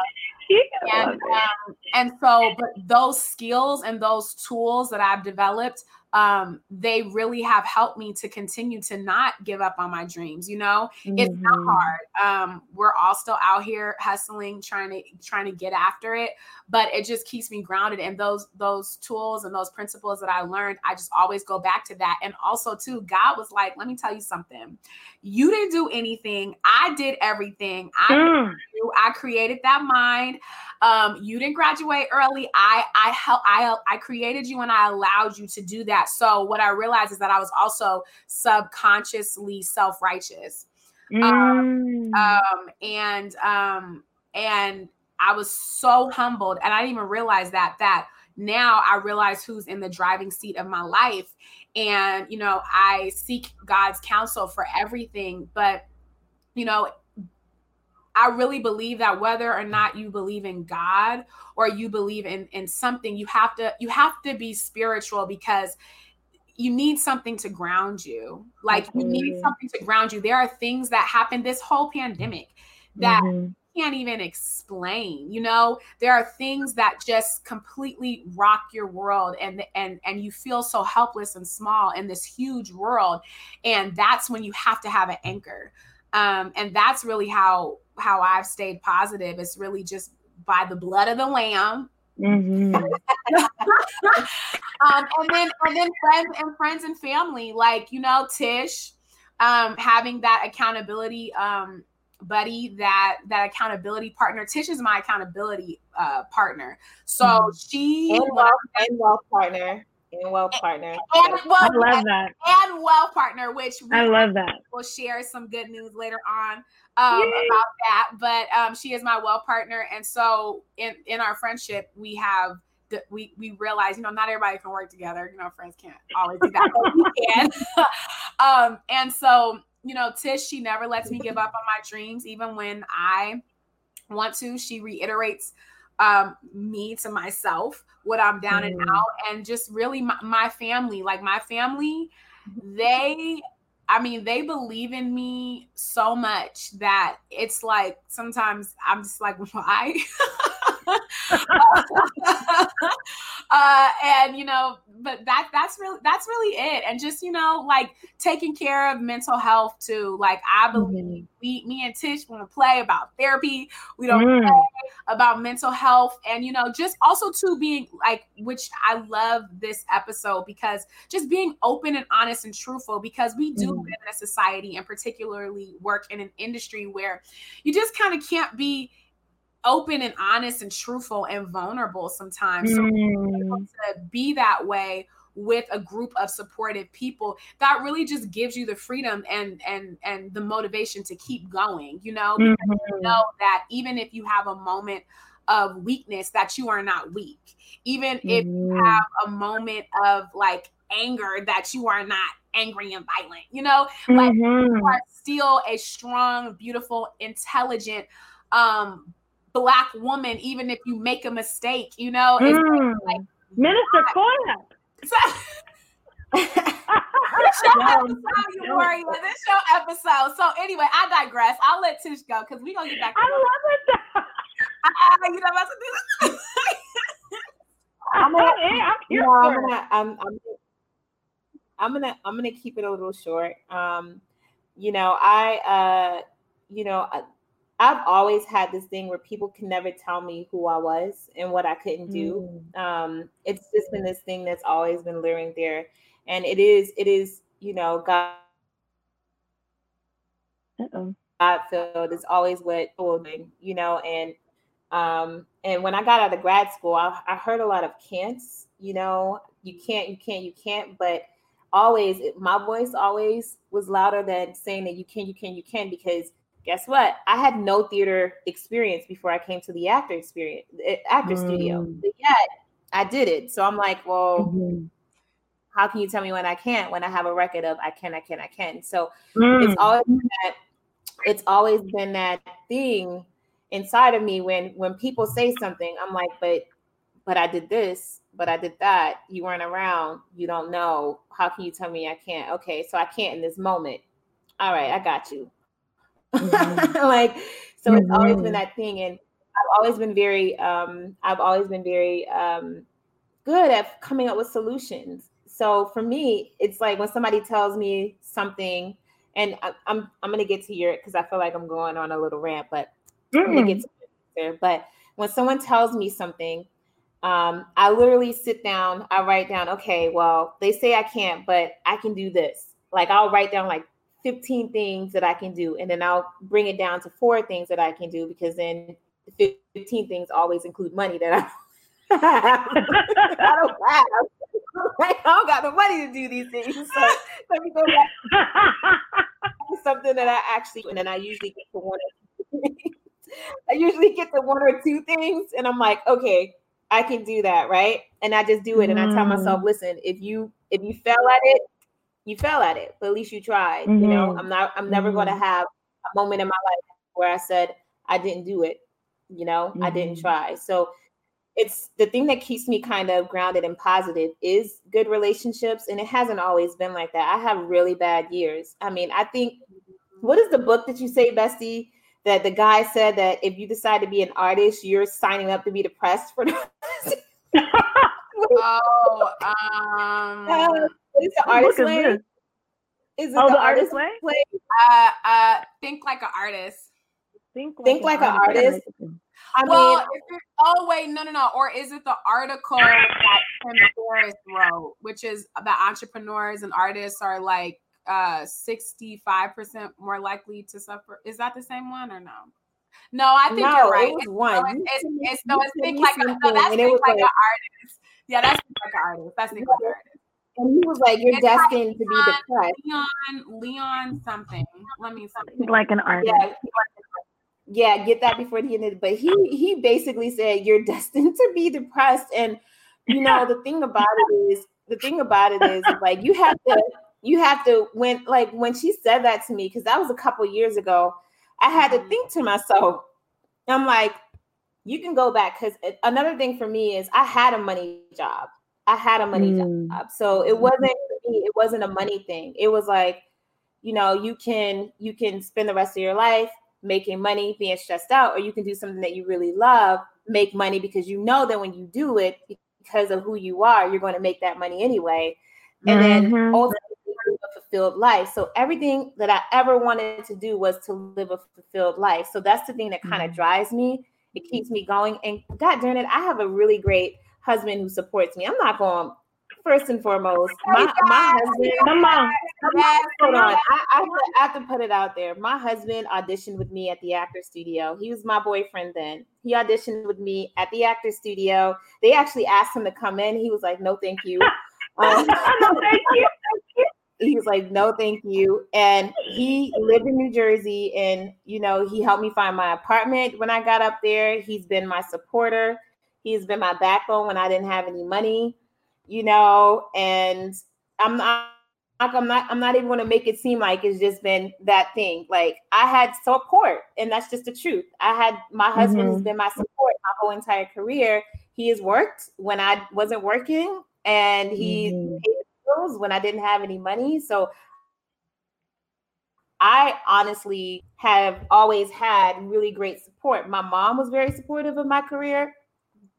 (laughs) and, um, and so, but those skills and those tools that I've developed um, they really have helped me to continue to not give up on my dreams. You know, mm-hmm. it's not mm-hmm. hard. Um, we're all still out here hustling, trying to trying to get after it, but it just keeps me grounded. And those those tools and those principles that I learned, I just always go back to that. And also, too, God was like, "Let me tell you something. You didn't do anything. I did everything. I mm. I created that mind. Um, you didn't graduate early. I I help. I I created you and I allowed you to do that. So what I realized is that I was also subconsciously self righteous. Um, mm. Um, um, and um, and I was so humbled, and I didn't even realize that that now I realize who's in the driving seat of my life. And, you know, I seek God's counsel for everything. But, you know, I really believe that whether or not you believe in God or you believe in in something, you have to you have to be spiritual because you need something to ground you. Like you need something to ground you. There are things that happen this whole pandemic that mm-hmm can't even explain you know? There are things that just completely rock your world and and and you feel so helpless and small in this huge world and that's when you have to have an anchor. Um and that's really how how i've stayed positive. It's really just by the blood of the lamb. Mm-hmm. (laughs) um, and then and then friends and friends and family, like you know, Tish, um, having that accountability um, buddy, that that accountability partner. Tish is my accountability uh, partner, so mm-hmm. she and wealth, and wealth partner. And well partner. And, well, I love that. And well partner, which I love that. We'll share some good news later on um, about that. But um, she is my well partner, and so in in our friendship, we have the, we we realize you know not everybody can work together. You know, friends can't always do that, but we (laughs) can. (laughs) um, and so you know, Tish, she never lets me give up on my dreams, even when I want to. She reiterates um, me to myself, what I'm down mm. and out, and just really my, my family, like my family, they I mean, they believe in me so much that it's like sometimes I'm just like, (laughs) why? (laughs) uh, and you know, but that that's really that's really it. And just you know, like taking care of mental health too. Like I believe mm-hmm. we, me and Tish want to play about therapy. We don't mm. play about mental health, and you know, just also to being like, which I love this episode because just being open and honest and truthful because we do mm. live in a society and particularly work in an industry where you just kind of can't be open and honest and truthful and vulnerable sometimes. So mm. to be that way with a group of supportive people that really just gives you the freedom and and and the motivation to keep going you know because mm-hmm. you know that even if you have a moment of weakness that you are not weak even mm-hmm. if you mm-hmm. have a moment of like anger that you are not angry and violent you know like mm-hmm. you are still a strong beautiful intelligent um black woman, even if you make a mistake, you know. Mm. Like, Minister Quoia. (laughs) this show episode, Euphoria. This show episode. So anyway, I digress. I'll let Tish go because we're gonna get back. To I love it. Uh, you know about to do this. (laughs) I'm gonna, I'm, you know, I'm gonna, I'm, I'm, I'm gonna, I'm gonna keep it a little short. Um, you know, I, uh, you know, I've always had this thing where people can never tell me who I was and what I couldn't do. Mm. Um, it's just been this thing that's always been luring there, and it is, it is, you know, God. Uh-oh. God filled is always what holding, you know, and um, and when I got out of grad school, I, I heard a lot of can'ts. You know, you can't, you can't, you can't, but always my voice always was louder than saying that you can, you can, you can because guess what? I had no theater experience before I came to the actor experience, eh, actor mm. studio. But yet I did it. So I'm like, well, mm-hmm. how can you tell me when I can't? When I have a record of I can, I can, I can. So mm. it's always that. It's always been that thing inside of me when when people say something, I'm like, but but I did this, but I did that. You weren't around. You don't know. How can you tell me I can't? Okay, so I can't in this moment. All right, I got you. Mm-hmm. (laughs) like, so mm-hmm. it's always been mm-hmm. that thing. And I've always been very, um, I've always been very um, good at coming up with solutions. So for me, it's like when somebody tells me something, and I, I'm I'm gonna get to your because I feel like I'm going on a little rant, but mm. I'm gonna get mm. to there. But when someone tells me something, um, I literally sit down, I write down, okay, well, they say I can't, but I can do this. Like I'll write down like 15 things that I can do, and then I'll bring it down to four things that I can do because then 15 things always include money that I, (laughs) (laughs) I don't have. (laughs) I don't got the money to do these things. So let me go back something that I actually, and then I usually get to one. I usually get to one or two things, and I'm like, okay, I can do that, right? And I just do it, and I tell myself, mm. listen, if you if you fail at it, you fell at it, but at least you tried. Mm-hmm. You know, mm-hmm. I'm not I'm never mm-hmm. going to have a moment in my life where I said I didn't do it. You know, mm-hmm. I didn't mm-hmm. try. So it's the thing that keeps me kind of grounded and positive is good relationships. And it hasn't always been like that. I have really bad years. I mean, I think what is the book that you say, Bestie? That the guy said that if you decide to be an artist, you're signing up to be depressed for (laughs) the (laughs) Oh, um, (laughs) uh, is the artist way? Is it oh, the, the artist, way? way? Uh, uh, think like an artist. Think like, think like an, artist. artist. I well, mean, it, oh wait, no, no, no. Or is it the article that Tim Ferriss wrote, which is that entrepreneurs and artists are like uh 65% more likely to suffer? Is that the same one or no? No, I think no, you're right. It was one. No, it's, it's, it's, no, it's think like a, no, that's think like, like an artist. Yeah, that's like an artist. That's think like an artist. And he was like, "You're it's destined like to be depressed." Leon, Leon, something. Let me see. Like an artist. Yeah, yeah, get that before the end of it. But he he basically said you're (laughs) destined to be depressed. And you know, the thing about it is the thing about it is like you have to you have to when like when she said that to me, because that was a couple years ago, I had to think to myself, I'm like, you can go back because eh, another thing for me is I had a money job. I had a money mm. job. So it wasn't it wasn't a money thing. It was like, you know, you can you can spend the rest of your life making money, being stressed out, or you can do something that you really love, make money because you know that when you do it, because of who you are, you're going to make that money anyway. And mm-hmm. then ultimately a fulfilled life. So everything that I ever wanted to do was to live a fulfilled life. So that's the thing that kind of mm-hmm. drives me. It keeps me going. And God darn it, I have a really great husband who supports me. I'm not going first and foremost, my, my husband. Come on. Hold on. I, I, I, have to put it out there. My husband auditioned with me at the actor studio. He was my boyfriend then. He auditioned with me at the actor studio. They actually asked him to come in. He was like, no, thank you. (laughs) Um, no, thank you. He was like, no, thank you. And he lived in New Jersey and, you know, he helped me find my apartment when I got up there. He's been my supporter. He's been my backbone when I didn't have any money you know, and I'm not I'm not I'm not even going to make it seem like it's just been that thing. Like I had support, and that's just the truth. I had my husband mm-hmm. has been my support my whole entire career. He has worked when I wasn't working, and he mm-hmm. paid bills when I didn't have any money. So I honestly have always had really great support. My mom was very supportive of my career.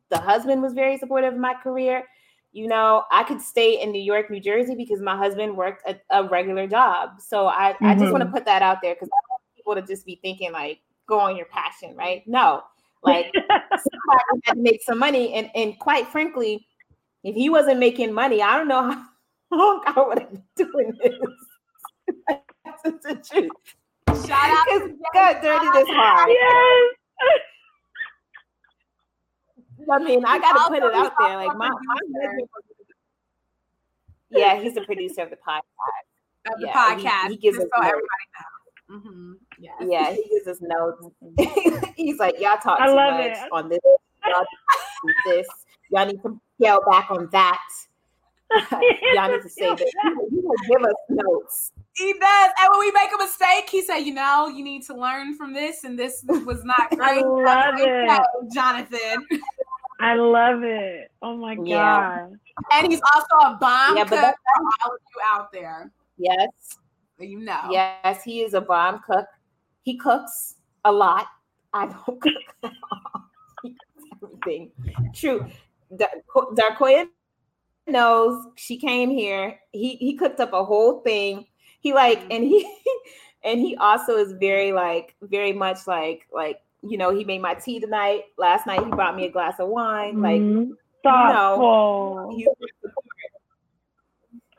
The husband was very supportive of my career you know, I could stay in New York, New Jersey because my husband worked a, a regular job. So I, mm-hmm. I just want to mm-hmm. put that out there because I want people to just be thinking like, go on your passion, right? No, like (laughs) somebody had to make some money. And, and quite frankly, if he wasn't making money, I don't know (laughs) how long I would have been doing this. (laughs) That's the truth. Shout out to God, dirty this hard. Yes. I mean, I got to put it out there. Like my, my yeah, he's the producer of the podcast. Of the yeah, podcast, he, he gives us so everybody knows. Mm-hmm. Yes. Yeah, he gives us notes. (laughs) he's like, y'all talk I too much it. on this. Y'all this. Y'all need to scale back on that. (laughs) y'all need to say this. He will give us notes. He does. And when we make a mistake, he said, you know, you need to learn from this, and this was not (laughs) great. I love it. Jonathan. I love it. Oh my yeah. god! And he's also a bomb yeah, cook for all of you out there. Yes, you know. Yes, he is a bomb cook. He cooks a lot. I don't (laughs) cook He cooks everything. True. Darkoya knows she came here. He he cooked up a whole thing. He like mm. and he (laughs) and he also is very like very much like like you know, he made my tea tonight. Last night he brought me a glass of wine. Like, mm-hmm. Thoughtful. you know,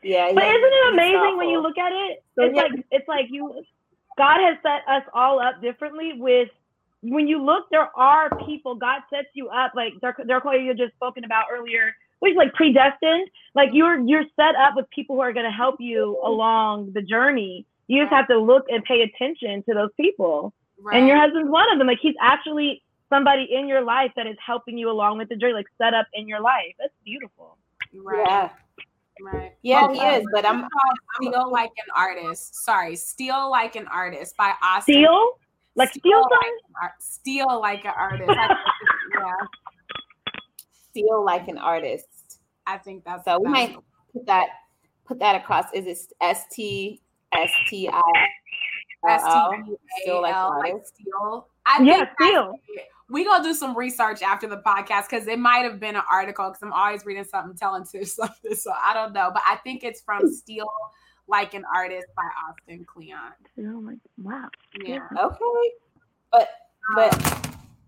yeah. But isn't it amazing when you look at it? So, it's yeah. like it's like you God has set us all up differently with when you look, there are people, God sets you up, like Darkoya you just spoken about earlier, which like predestined. Like you're you're set up with people who are gonna help you along the journey. You just have to look and pay attention to those people. Right. And your husband's one of them. Like he's actually somebody in your life that is helping you along with the journey, like set up in your life. That's beautiful. Right. Yeah. Right. Yeah, well, he is. But I'm Steal Like an Artist. Sorry, Steal Like an Artist by Austin. Steal? Like steal, steal like, steal like an artist. (laughs) yeah. Steal like an artist. I think that's so. We might put that put that across. Is it S T S T I S T Still like artist? Steal. I yeah, steal. We gonna do some research after the podcast because it might have been an article because I'm always reading something telling to (laughs) something, so I don't know. But I think it's from (laughs) Steal, like an artist by Austin Kleon. Oh my wow. Yeah. Okay. But but um,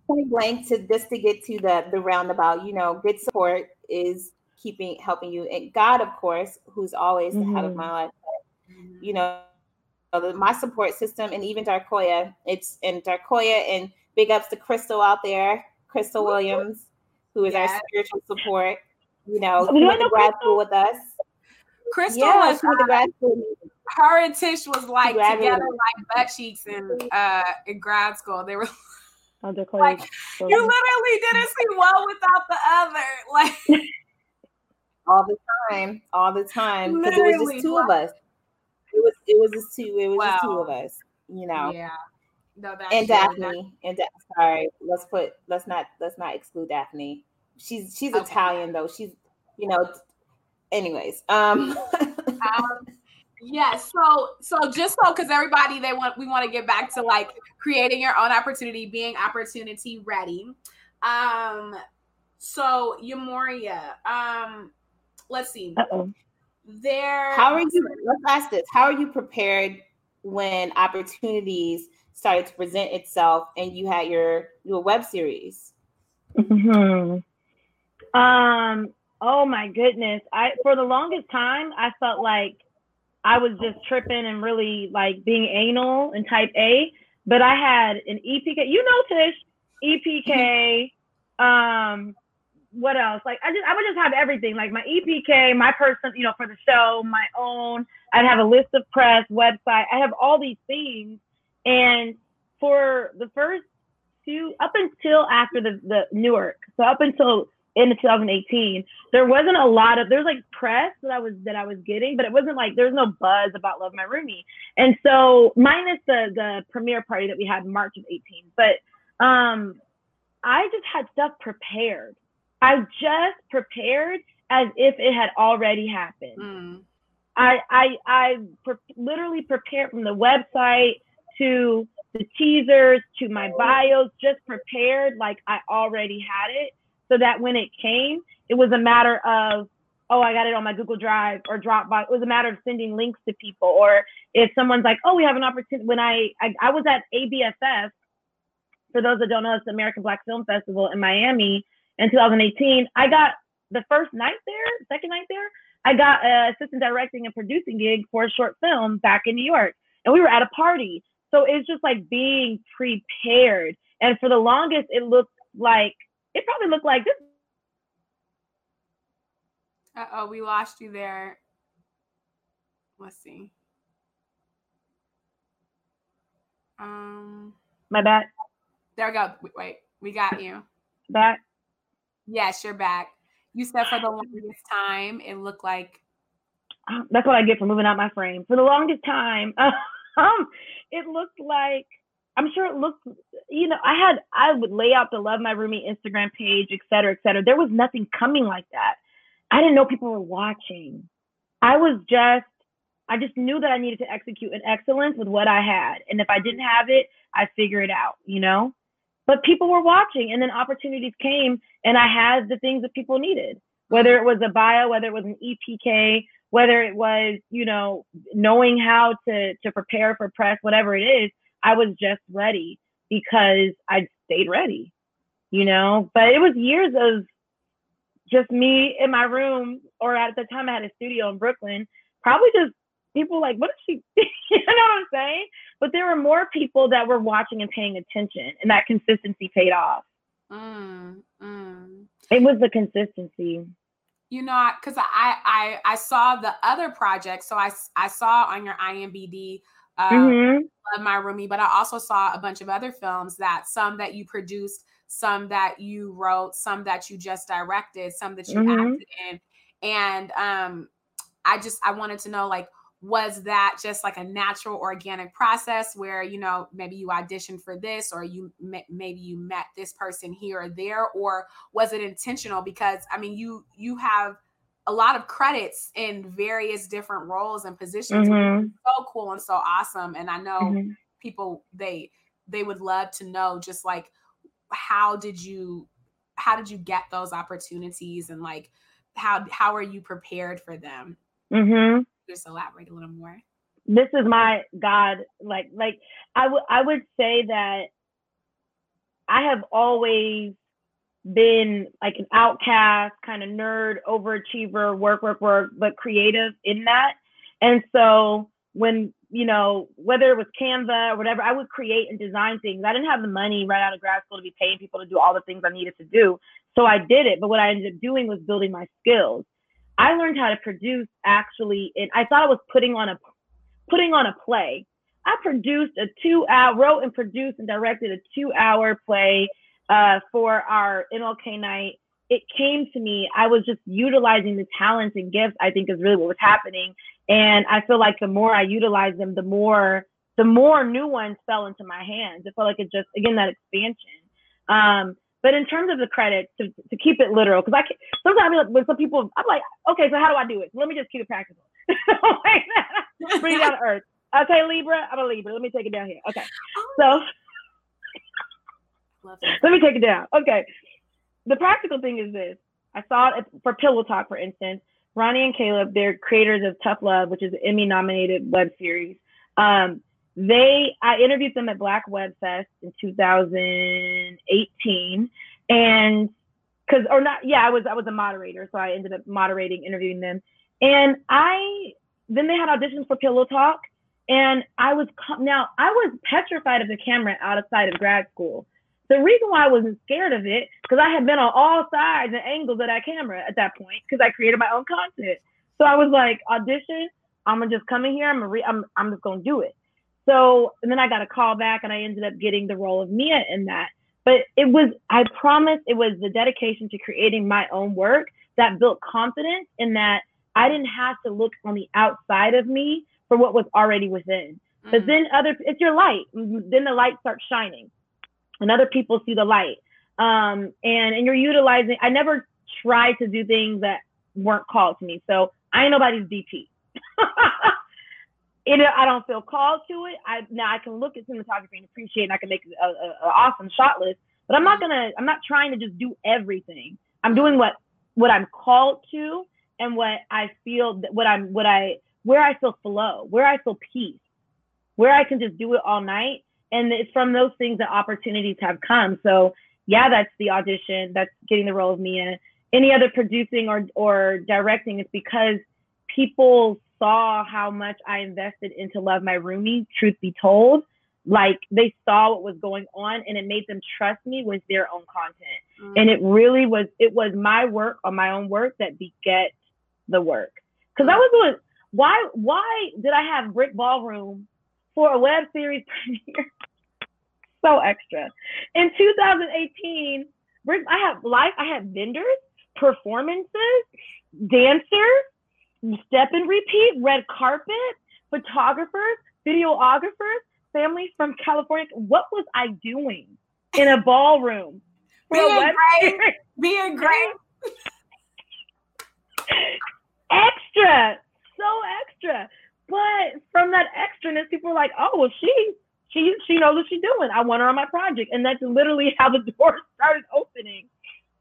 point blank to just to get to the the roundabout, you know, good support is keeping helping you. And God, of course, who's always mm-hmm. the head of mm-hmm. my life. Mm-hmm. You know, the, my support system and even Darkoya. It's and Darkoya and big ups to Crystal out there, Crystal Williams, who is yes. our spiritual support. You know, who went to grad school with us. Crystal yeah, was her, grad school. her and Tish was like together like butt cheeks in uh in grad school. They were oh, (laughs) like you literally didn't see one without the other. Like (laughs) all the time, all the time. Because it was just two of us. It was it was just two, it was wow. just two of us, you know. Yeah. No, that's and Daphne. And da- sorry, let's put let's not let's not exclude Daphne. She's she's okay. Italian though. She's you know anyways um, (laughs) um yeah so so just so because everybody they want we want to get back to like creating your own opportunity being opportunity ready um so Yhá Mourhia, um let's see Uh-oh. There how are you let's ask this how are you prepared when opportunities started to present itself and you had your your web series mm-hmm. um Oh my goodness. I for the longest time I felt like I was just tripping and really like being anal and type A. But I had an EPK, you know Tish, EPK, um, what else? Like I just I would just have everything. Like my EPK, my person, you know, for the show, my own. I'd have a list of press, website. I have all these things. And for the first two up until after the, the Newark, so up until in 2018 there wasn't a lot of there's like press that i was that i was getting but it wasn't like there's no buzz about love my roomie and so minus the the premiere party that we had march of 18 but um i just had stuff prepared i just prepared as if it had already happened mm. i i i pre- literally prepared from the website to the teasers to my bios just prepared like i already had it so that when it came, it was a matter of, oh, I got it on my Google Drive or Dropbox. It was a matter of sending links to people. Or if someone's like, oh, we have an opportunity. When I, I, I was at ABFF, for those that don't know, it's the American Black Film Festival in Miami in 2018. I got the first night there, second night there, I got an assistant directing and producing gig for a short film back in New York. And we were at a party. So it's just like being prepared. And for the longest, it looked like it probably looked like this. Uh oh, we lost you there. Let's see. Um, my bad. There we go. Wait, wait, we got you. Back. Yes, you're back. You said for the longest time, it looked like. (gasps) That's what I get for moving out my frame. For the longest time, (laughs) um, it looked like I'm sure it looked, you know, I had, I would lay out the Love My Roomie Instagram page, et cetera, et cetera. There was nothing coming like that. I didn't know people were watching. I was just, I just knew that I needed to execute in excellence with what I had. And if I didn't have it, I figure it out, you know? But people were watching and then opportunities came and I had the things that people needed, whether it was a bio, whether it was an EPK, whether it was, you know, knowing how to, to prepare for press, whatever it is I was just ready because I stayed ready, you know. But it was years of just me in my room, or at the time I had a studio in Brooklyn, probably just people like, what is she? (laughs) you know what I'm saying? But there were more people that were watching and paying attention, and that consistency paid off. Mm, mm. It was the consistency. You know, because I, I I saw the other project, so I I saw on your IMBD um, mm-hmm. My Roomie, but I also saw a bunch of other films that some that you produced, some that you wrote, some that you just directed, some that you mm-hmm. acted in, and um, I just I wanted to know like was that just like a natural organic process where you know maybe you auditioned for this or you maybe you met this person here or there or was it intentional because i mean you you have a lot of credits in various different roles and positions mm-hmm. so cool and so awesome and i know mm-hmm. people they they would love to know just like how did you how did you get those opportunities and like how how are you prepared for them mm-hmm just elaborate a little more. This is my god like like i would i would say that i have always been like an outcast kind of nerd overachiever work work work but creative in that. And so when you know whether it was canva or whatever i would create and design things. I didn't have the money right out of grad school to be paying people to do all the things i needed to do. So i did it but what i ended up doing was building my skills I learned how to produce actually, and I thought I was putting on a putting on a play. I produced a two hour, wrote and produced and directed a two hour play uh, for our MLK night. It came to me. I was just utilizing the talents and gifts. I think is really what was happening, and I feel like the more I utilized them, the more the more new ones fell into my hands. It felt like it just again that expansion. Um, but in terms of the credit, to, to keep it literal, because I can, sometimes like, with some people, I'm like, okay, so how do I do it? Let me just keep it practical. (laughs) Bring it down to (laughs) earth. Okay, Libra, I'm a Libra. Let me take it down here. Okay, so (laughs) let me take it down. Okay, the practical thing is this. I saw it for Pillow Talk, for instance. Ronnie and Caleb, they're creators of Tough Love, which is an Emmy-nominated web series. Um, they I interviewed them at Black Web Fest in 2018, and because or not, yeah, I was I was a moderator, so I ended up moderating, interviewing them, and I then they had auditions for Pillow Talk, and I was now I was petrified of the camera outside of grad school. The reason why I wasn't scared of it because I had been on all sides and angles of that camera at that point because I created my own content. So I was like, audition. I'm gonna just come in here. I'm gonna re- I'm I'm just gonna do it. So, and then I got a call back and I ended up getting the role of Mia in that. But it was, I promise, it was the dedication to creating my own work that built confidence in that I didn't have to look on the outside of me for what was already within. Mm-hmm. But then other, it's your light. Then the light starts shining and other people see the light. Um, and, and you're utilizing, I never tried to do things that weren't called to me. So I ain't nobody's DP. (laughs) it, I don't feel called to it. I now I can look at cinematography and appreciate, and I can make an awesome shot list. But I'm not gonna. I'm not trying to just do everything. I'm doing what what I'm called to, and what I feel that what I'm what I where I feel flow, where I feel peace, where I can just do it all night. And it's from those things that opportunities have come. So yeah, that's the audition. That's getting the role of Mia. Any other producing or or directing is because people saw how much I invested into Love My Roomie, truth be told. Like they saw what was going on and it made them trust me with their own content. Mm-hmm. And it really was, it was my work or my own work that beget the work. Cause I was doing, why, why did I have Brick Ballroom for a web series (laughs) premiere? so extra. In 2018, Brick, I have life, I had vendors, performances, dancers, step and repeat, red carpet, photographers, videographers, families from California. What was I doing in a ballroom? Being great. Being great. (laughs) extra. So extra. But from that extraness, people are like, oh, well, she she she knows what she's doing. I want her on my project. And that's literally (laughs) how the door started opening.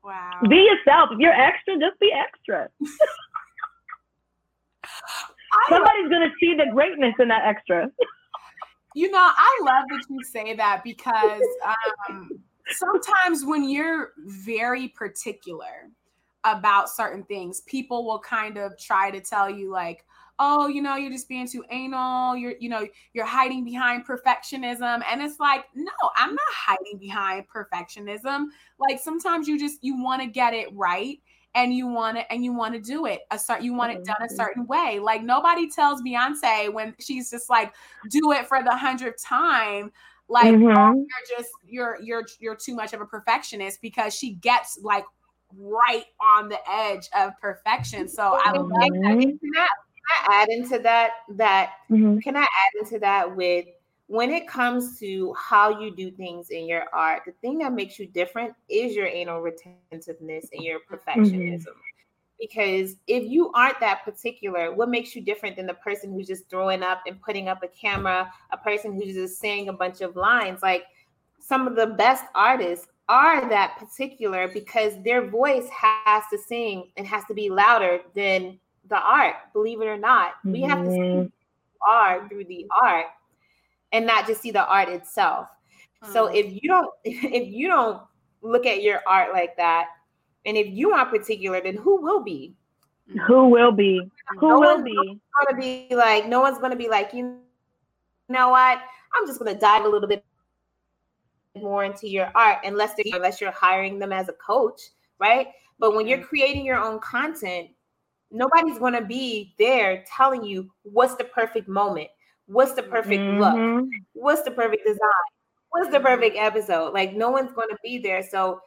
Wow. Be yourself. If you're extra, just be extra. (laughs) Somebody's going to see the greatness in that extra. You know, I love that you say that because um, sometimes when you're very particular about certain things, people will kind of try to tell you, like, oh, you know, you're just being too anal. You're, you know, you're hiding behind perfectionism. And it's like, no, I'm not hiding behind perfectionism. Like sometimes you just, you want to get it right and you want to and you want to do it a certain you want it done a certain way like nobody tells beyonce when she's just like do it for the hundredth time like oh, mm-hmm. oh, you're just you're you're you're too much of a perfectionist because she gets like right on the edge of perfection so i love mm-hmm. that I add into that that mm-hmm. can I add into that with when it comes to how you do things in your art, the thing that makes you different is your anal retentiveness and your perfectionism. Mm-hmm. Because if you aren't that particular, what makes you different than the person who's just throwing up and putting up a camera, a person who's just saying a bunch of lines? Like some of the best artists are that particular because their voice has to sing and has to be louder than the art, believe it or not. Mm-hmm. We have to see mm-hmm. art through the art and not just see the art itself. Mm-hmm. So if you don't (laughs) if you don't look at your art like that, and if you aren't particular, then who will be? Who will be? Who no will be? Gonna be like no one's gonna be like you know what? I'm just gonna dive a little bit more into your art unless unless you're hiring them as a coach, right? But when you're mm-hmm. creating your own content, nobody's going to be there telling you what's the perfect moment, what's the perfect mm-hmm. look, what's the perfect design, what's the perfect episode. Like no one's going to be there. So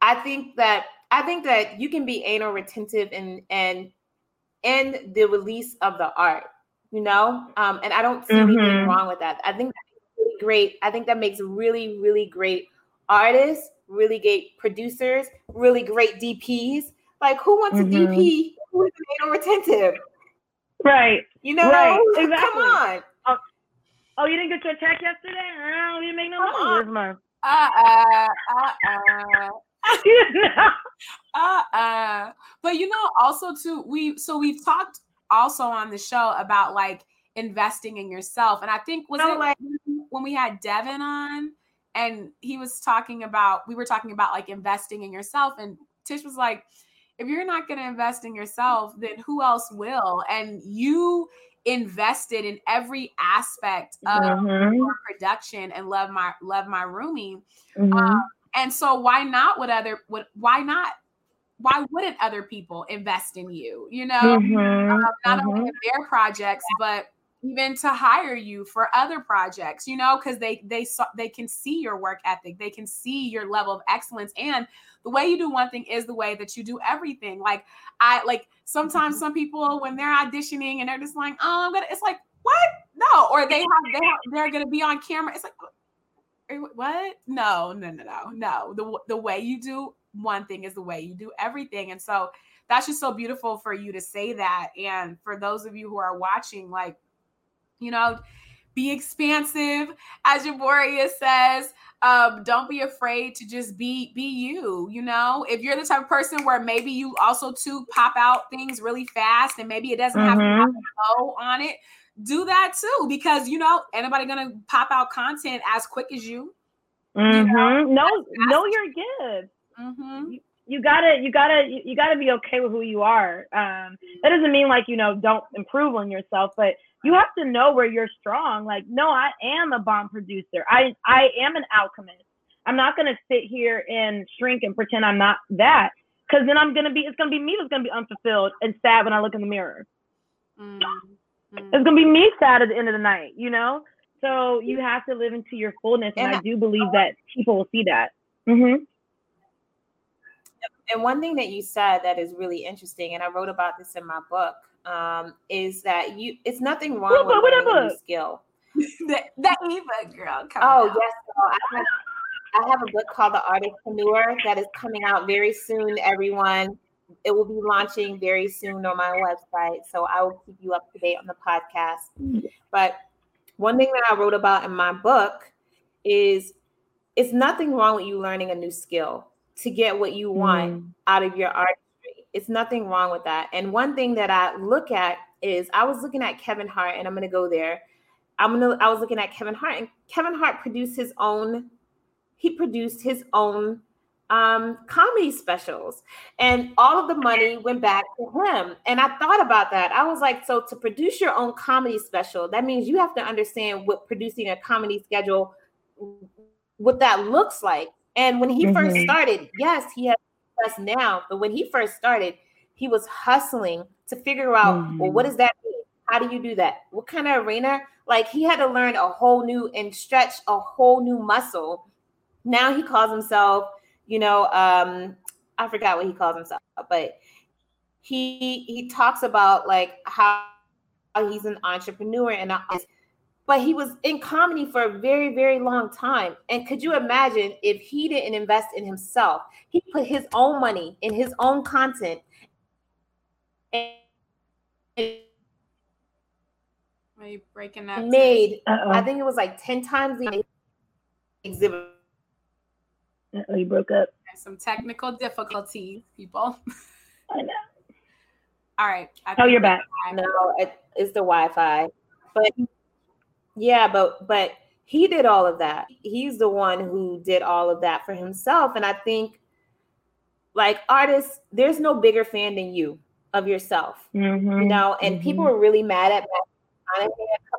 I think that I think that you can be anal retentive and and in the release of the art, you know. Um, and I don't see mm-hmm. anything wrong with that. I think really great. I think that makes really really great artists, really great producers, really great DPs. Like who wants mm-hmm. a DP who is anal retentive? Right. You know, right. Exactly. come on. Oh, oh, you didn't get your check yesterday? Oh, you make no money this month. Uh uh uh uh. (laughs) uh-uh. But you know, also too, we so we've talked also on the show about like investing in yourself. And I think was it like when we had Devin on and he was talking about we were talking about like investing in yourself and Tish was like, if you're not going to invest in yourself, then who else will? And you invested in every aspect of mm-hmm. production and love my love my roomie. Mm-hmm. Um, and so why not would other would why not why wouldn't other people invest in you you know mm-hmm, um, not mm-hmm. only in their projects but even to hire you for other projects you know because they they saw they can see your work ethic they can see your level of excellence and the way you do one thing is the way that you do everything like i like sometimes mm-hmm. some people when they're auditioning and they're just like oh i'm gonna it's like what no or they have they have, they're gonna be on camera it's like what? No, no, no, no, no. The the way you do one thing is the way you do everything, and so that's just so beautiful for you to say that. And for those of you who are watching, like, you know, be expansive, as Jaboria says. Um, don't be afraid to just be be you. You know, if you're the type of person where maybe you also too pop out things really fast, and maybe it doesn't mm-hmm. have to have a on it do that too because you know anybody gonna pop out content as quick as you. Mm-hmm. You know, know, know your gift. Mm-hmm. You, you, gotta, you gotta, you, gotta be okay with who you are. Um, that doesn't mean like you know don't improve on yourself, but you have to know where you're strong. Like, no, I am a bomb producer. I, I am an alchemist. I'm not gonna sit here and shrink and pretend I'm not that, because then I'm gonna be, it's gonna be me that's gonna be unfulfilled and sad when I look in the mirror. Mm. Mm-hmm. It's gonna be me sad at the end of the night, you know. So you have to live into your fullness, and, and I do believe that people will see that. Mm-hmm. And one thing that you said that is really interesting, and I wrote about this in my book, um, is that you it's nothing wrong what, with what learning a new skill. (laughs) that, that Eva girl. oh out. yes, so I, have, I have a book called The Artistpreneur that is coming out very soon. Everyone, it will be launching very soon on my website. So I will keep you up to date on the podcast. But one thing that I wrote about in my book is it's nothing wrong with you learning a new skill to get what you want mm. out of your artistry. It's nothing wrong with that. And one thing that I look at is I was looking at Kevin Hart, and I'm gonna go there. I'm gonna I was looking at Kevin Hart, and Kevin Hart produced his own, he produced his own um, comedy specials, and all of the money went back to him. And I thought about that. I was like, so to produce your own comedy special, that means you have to understand what producing a comedy schedule, what that looks like. And when he mm-hmm. first started, yes, he has less now, but when he first started, he was hustling to figure out, mm-hmm. well, what mm-hmm. does that mean? How do you do that? What kind of arena? Like he had to learn a whole new and stretch a whole new muscle. Now he calls himself you know, um, I forgot what he calls himself, but he he talks about like how he's an entrepreneur and but he was in comedy for a very very long time and could you imagine if he didn't invest in himself he put his own money in his own content and Are you breaking that? Made, Uh-oh. I think it was like 10 times the exhibit. Uh-oh, you broke up. Some technical difficulties, people. (laughs) I know. All right. oh, you're back. No, it, it's the Wi-Fi. But yeah, but but he did all of that. He's the one who did all of that for himself. And I think like artists, there's no bigger fan than you of yourself. Mm-hmm. You know, and mm-hmm. people were really mad at Matt a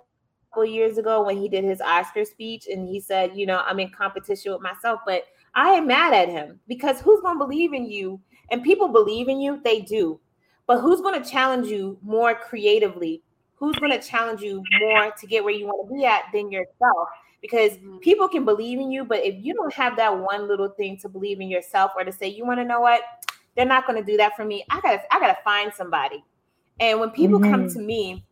couple years ago when he did his Oscar speech and he said, you know, I'm in competition with myself, but I am mad at him because who's going to believe in you? And people believe in you, they do. But who's going to challenge you more creatively? Who's going to challenge you more to get where you want to be at than yourself? Because mm-hmm. people can believe in you, but if you don't have that one little thing to believe in yourself or to say, you want to know what? They're not going to do that for me. I got to I got to find somebody. And when people mm-hmm. come to me,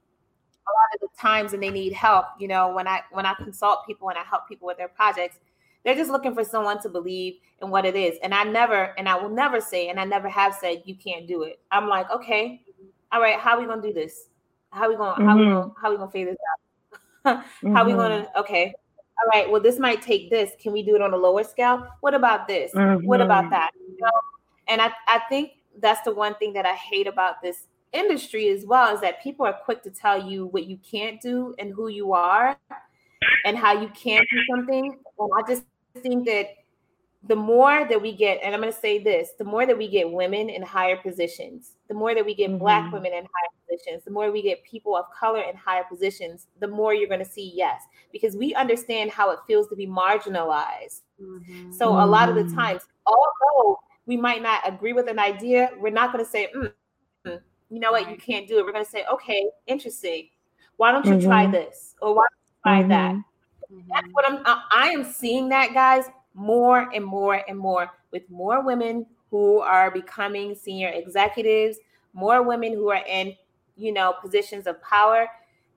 a lot of the times and they need help, you know, when I when I consult people and I help people with their projects, they're just looking for someone to believe in what it is. And I never, and I will never say, and I never have said, you can't do it. I'm like, okay, all right, how are we gonna do this? How are we gonna, mm-hmm. how we gonna, how we gonna figure this out? mm-hmm. (laughs) How we gonna, okay, all right, well, this might take this. Can we do it on a lower scale? What about this? Mm-hmm. What about mm-hmm. that? You know? And I, I think that's the one thing that I hate about this industry as well is that people are quick to tell you what you can't do and who you are and how you can't do something. And I just think that the more that we get, and I'm going to say this, the more that we get women in higher positions, the more that we get mm-hmm. Black women in higher positions, the more we get people of color in higher positions, the more you're going to see yes, because we understand how it feels to be marginalized. Mm-hmm. So a lot of the mm-hmm. times, although we might not agree with an idea, we're not going to say, mm, mm, you know what, you can't do it. We're going to say, okay, interesting. Why don't you mm-hmm. try this? Or why don't you try that? Mm-hmm. That's what I'm. I am seeing that, guys, more and more and more with more women who are becoming senior executives, more women who are in, you know, positions of power.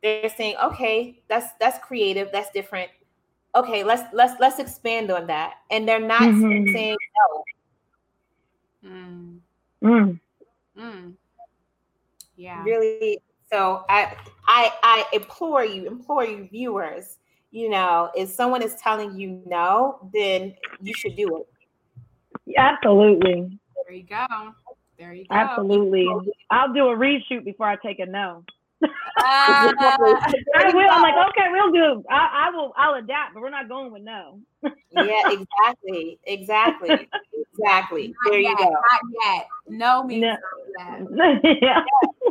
They're saying, okay, that's that's creative, that's different. Okay, let's let's let's expand on that, and they're not mm-hmm. saying no. Mm. Mm. Mm. Yeah. Really. So I I I implore you, implore you viewers you know, if someone is telling you no, then you should do it. Absolutely. There you go. There you go. Absolutely. I'll do a reshoot before I take a no. Uh, I will. I'm like, okay, we'll do. I, I, will. I'll adapt, but we're not going with no. yeah, exactly, exactly, exactly. Not there yet, you go. Not yet. No means no. (laughs) yeah.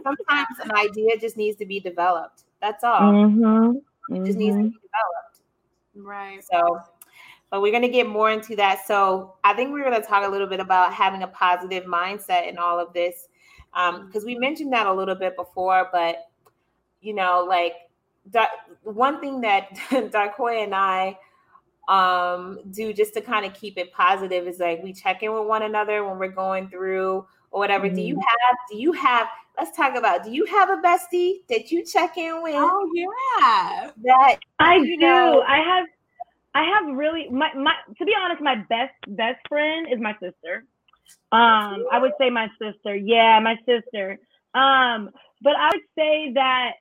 Sometimes an idea just needs to be developed. That's all. Mm-hmm. It just needs to be mm-hmm. developed. Right. So, but we're going to get more into that. So, I think we're going to talk a little bit about having a positive mindset in all of this. Because um, we mentioned that a little bit before, but you know, like one thing that (laughs) Darkoya and I um, do just to kind of keep it positive is like we check in with one another when we're going through or whatever. Mm-hmm. Do you mm-hmm. have do you have let's talk about do you have a bestie that you check in with? Oh yeah. That I do. Know, I have I have really my my to be honest, my best best friend is my sister. Um, I would say my sister. Yeah, my sister. Um, but I would say that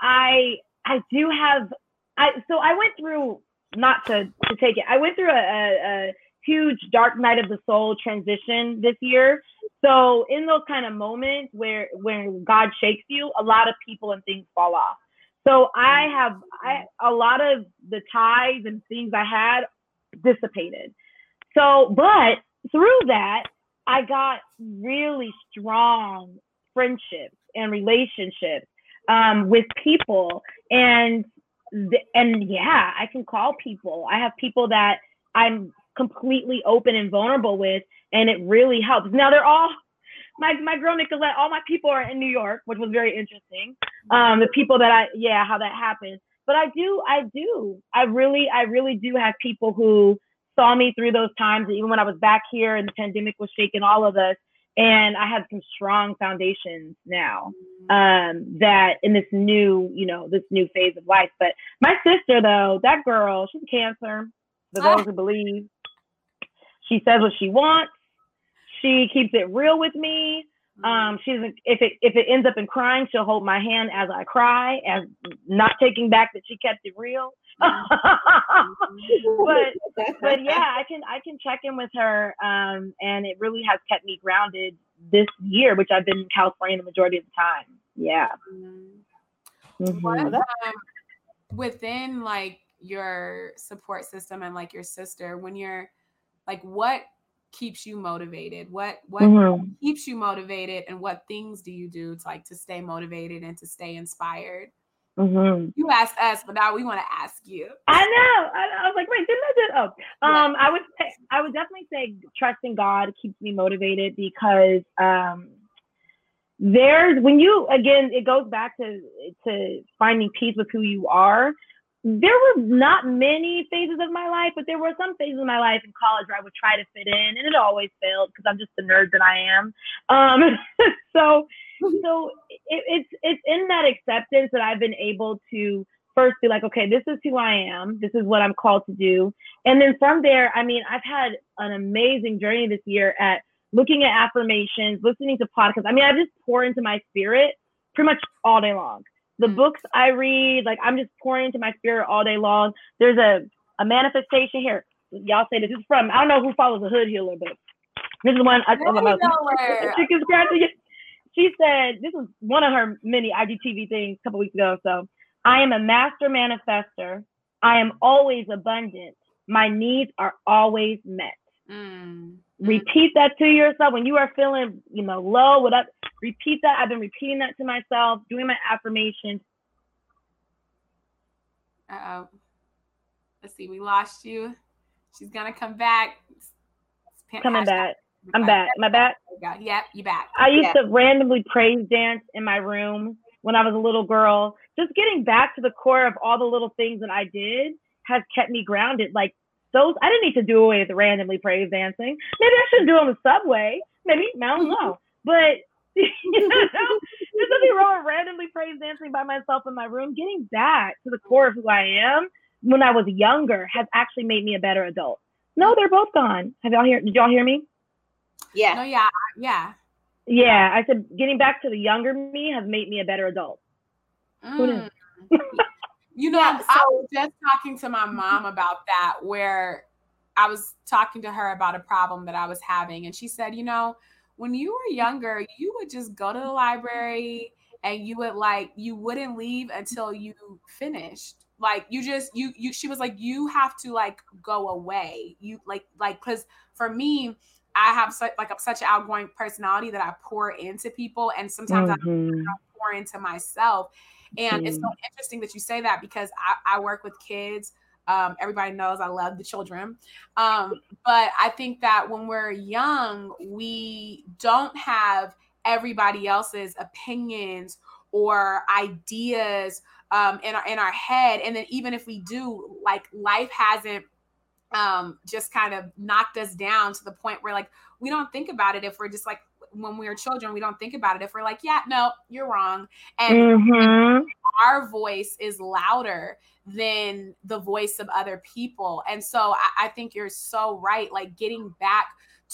I I do have I so I went through not to to take it. I went through a, a, a huge dark night of the soul transition this year. So in those kind of moments where when God shakes you, a lot of people and things fall off. So I have I, a lot of the ties and things I had dissipated. So, but through that, I got really strong friendships and relationships um, with people, and and yeah, I can call people. I have people that I'm completely open and vulnerable with, and it really helps. Now they're all my my girl Nicolette. All my people are in New York, which was very interesting. Um, the people that I yeah, how that happened. But I do, I do, I really, I really do have people who saw me through those times, even when I was back here and the pandemic was shaking all of us. and I have some strong foundations now. Um, that in this new, you know, this new phase of life. But my sister, though, that girl, she's a cancer. The those who believe, she says what she wants. She keeps it real with me. Um, she doesn't. If it if it ends up in crying, she'll hold my hand as I cry, as not taking back that she kept it real. (laughs) but but (laughs) yeah, I can I can check in with her, um, and it really has kept me grounded this year, which I've been in California the majority of the time. Yeah. Mm-hmm. What, um, within like your support system and like your sister, when you're like, what keeps you motivated? What what mm-hmm. keeps you motivated, and what things do you do to like to stay motivated and to stay inspired? Mm-hmm. You asked us, but now we want to ask you. I know. I, I was like, wait, didn't I do? Oh, um, I would say, I would definitely say trusting God keeps me motivated because um, there's when you again, it goes back to to finding peace with who you are there were not many phases of my life, but there were some phases of my life in college where I would try to fit in, and it always failed because I'm just the nerd that I am. Um, (laughs) so, (laughs) so it, it's it's in that acceptance that I've been able to first be like, okay, this is who I am, this is what I'm called to do, and then from there, I mean, I've had an amazing journey this year at looking at affirmations, listening to podcasts. I mean, I just pour into my spirit pretty much all day long the mm. books I read, like I'm just pouring into my spirit all day long. There's a, a manifestation here. Y'all say this is from, I don't know who follows the hood healer, but this is one I, oh, my chicken scratching. She said, this was one of her many IGTV things a couple weeks ago. So I am a master manifester. I am always abundant. My needs are always met. Mm. Repeat that to yourself when you are feeling, you know, low. What up? Repeat that. I've been repeating that to myself, doing my affirmations. Uh oh. Let's see. We lost you. She's gonna come back. Coming back. I'm back. Am I back? Yep, you back. I used to randomly praise dance in my room when I was a little girl. Just getting back to the core of all the little things that I did has kept me grounded. Like those I didn't need to do away with randomly praise dancing. Maybe I shouldn't do it on the subway. Maybe I don't know. But (laughs) you know, there's nothing wrong with randomly praise dancing by myself in my room. Getting back to the core of who I am when I was younger has actually made me a better adult. No, they're both gone. Have y'all hear? Did y'all hear me? Yeah. No, yeah, yeah. Yeah, I said getting back to the younger me has made me a better adult. Mm. You know, yeah, so- I was just talking to my mom about that, where I was talking to her about a problem that I was having. And she said, you know, when you were younger, you would just go to the library and you would like, you wouldn't leave until you finished. Like you just you you she was like you have to like go away. You like like cuz for me I have such like a, such an outgoing personality that I pour into people and sometimes mm-hmm. I pour into myself. And mm. it's so mm. interesting that you say that because I, I work with kids. Um, everybody knows I love the children. Um, but I think that when we're young, we don't have everybody else's opinions or ideas um, in, our, in our head. And then even if we do, like life hasn't um, just kind of knocked us down to the point where like we don't think about it if we're just like when we were children, we don't think about it. If we're like, yeah, no, you're wrong. And mm-hmm. our voice is louder than the voice of other people. And so I, I think you're so right. Like getting back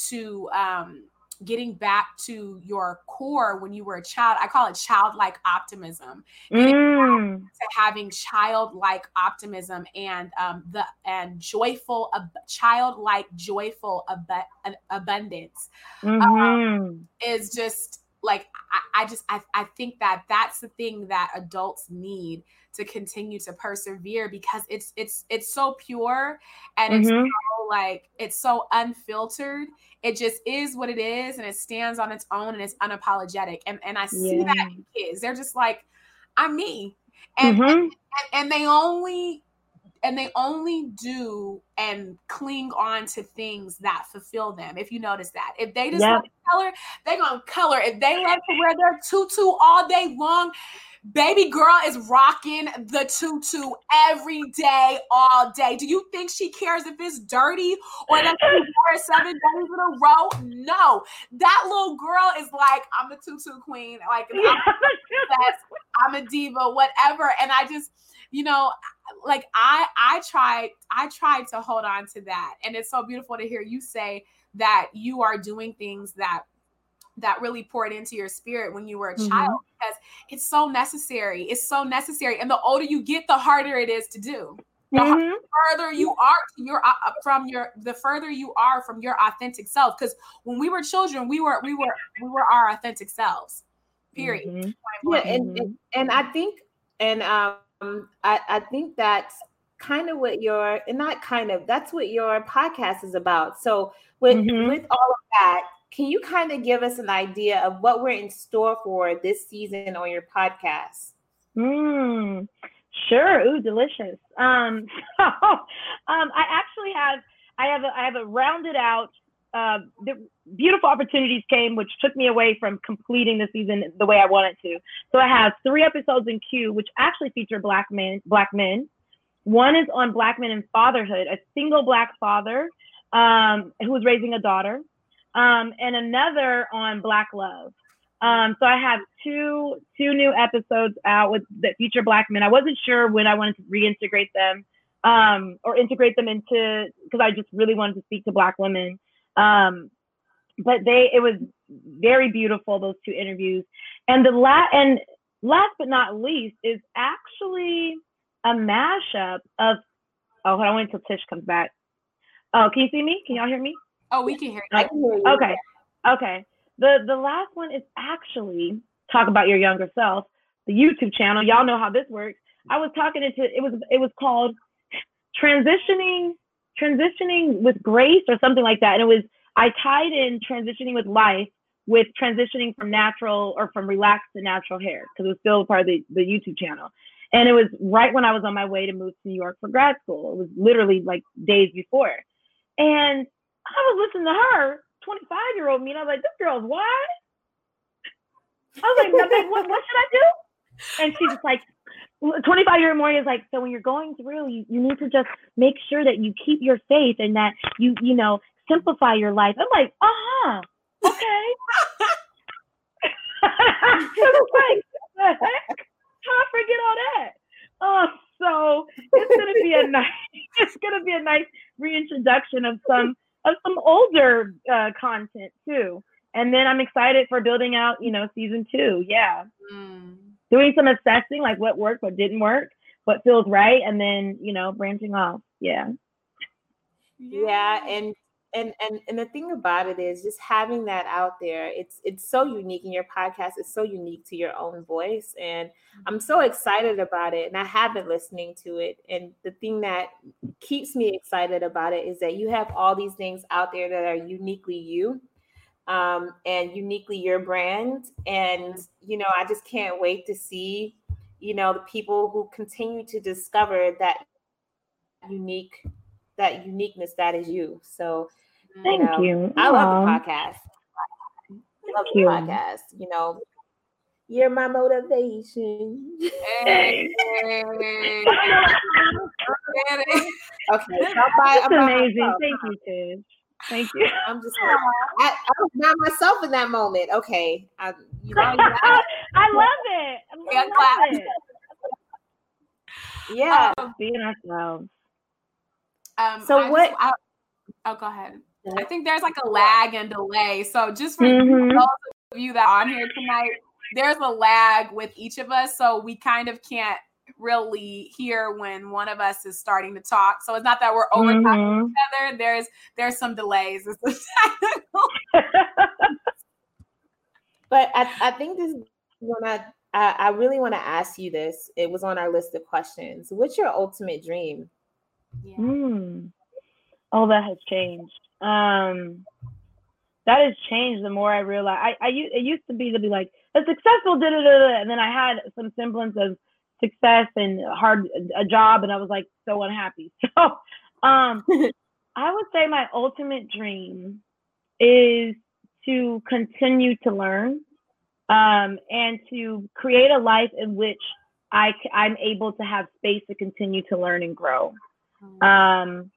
to um getting back to your core when you were a child i call it childlike optimism mm. to having childlike optimism and um, the and joyful ab- childlike joyful ab- abundance um, mm-hmm. um, is just like I, I just I, I think that that's the thing that adults need to continue to persevere because it's it's it's so pure and mm-hmm. it's so like it's so unfiltered it just is what it is and it stands on its own and it's unapologetic and and i see yeah. that in kids they're just like i'm me and, mm-hmm. and, and they only and they only do and cling on to things that fulfill them. If you notice that, if they just yep. color, they're gonna color. If they love to wear their tutu all day long, baby girl is rocking the tutu every day, all day. Do you think she cares if it's dirty or that she (laughs) wore it seven days in a row? No, that little girl is like, I'm a tutu queen. Like, I'm, (laughs) I'm a diva, whatever. And I just, you know, like I I tried I tried to hold on to that. And it's so beautiful to hear you say that you are doing things that that really poured into your spirit when you were a mm-hmm. child because it's so necessary. It's so necessary. And the older you get, the harder it is to do. The mm-hmm. further you are your uh, uh, from your the further you are from your authentic self because when we were children we were we were we were our authentic selves period mm-hmm. yeah and, and and i think and um i i think that's kind of what your and not kind of that's what your podcast is about so with mm-hmm. with all of that can you kind of give us an idea of what we're in store for this season on your podcast? Mm, sure. Ooh, delicious. Um, (laughs) so, um, I actually have I have a, I have a rounded out. Uh, the beautiful opportunities came, which took me away from completing the season the way I wanted to. So I have three episodes in queue, which actually feature black men. Black men. One is on black men and fatherhood. A single black father um, who is raising a daughter um, and another on Black Love. Um, so I have two two new episodes out with that feature Black men. I wasn't sure when I wanted to reintegrate them um, or integrate them into because I just really wanted to speak to Black women. Um, but they it was very beautiful those two interviews. And the la- and last but not least is actually a mashup of oh on wait until Tish comes back. Oh, can you see me? Can y'all hear me? Oh, we can hear you. Can hear you. Okay. Okay. The the last one is actually talk about your younger self, the YouTube channel. Y'all know how this works. I was talking into it was it was called transitioning transitioning with grace or something like that. And it was I tied in transitioning with life with transitioning from natural or from relaxed to natural hair because it was still part of the, the YouTube channel. And it was right when I was on my way to move to New York for grad school. It was literally like days before. And I was listening to her, 25 year old me, and I was like, this girl's what? I was like, no, what, what should I do? And she's just like, 25 year old Mourhia is like, so when you're going through, you, you need to just make sure that you keep your faith and that you, you know, simplify your life. I'm like, uh huh, okay. (laughs) Like, the heck? How I forget all that? Oh, so it's gonna be a (laughs) nice, it's gonna be a nice reintroduction of some of some older uh, content too. And then I'm excited for building out, you know, season two. Yeah. Mm. Doing some assessing, like what worked, what didn't work, what feels right, and then, you know, branching off. Yeah. Yeah. And and and and the thing about it is just having that out there it's it's so unique in your podcast it's so unique to your own voice and i'm so mm-hmm. excited about it and i have been listening to it and the thing that keeps me excited about it is that you have all these things out there that are uniquely you um, and uniquely your brand and you know i just can't wait to see you know the people who continue to discover that unique that uniqueness that is you so Thank you. Know, you. I love the podcast. I love the podcast. You know, you're my motivation. Hey. (laughs) okay, That's amazing. Thank you, Tish. Thank you. (laughs) I'm just like, I, I was not myself in that moment. Okay. I, you know, (laughs) you know, I love it. I love it. Yeah. Um, being ourselves. Um, so I what? Just, I, oh, go ahead. I think there's like a lag and delay. So just for mm-hmm. those of you that are on here tonight, there's a lag with each of us. So we kind of can't really hear when one of us is starting to talk. So it's not that we're over talking mm-hmm. each other. There's there's some delays. (laughs) (laughs) but I, I think this when I, I I really want to ask you this. It was on our list of questions. What's your ultimate dream? Yeah. Mm. Oh, that has changed. Um, that has changed the more I realize. I, I it used to be to be like a successful da da da, and then I had some semblance of success and hard a job, and I was like so unhappy. (laughs) So, um, (laughs) I would say my ultimate dream is to continue to learn um, and to create a life in which I, I'm able to have space to continue to learn and grow. Mm-hmm. Um,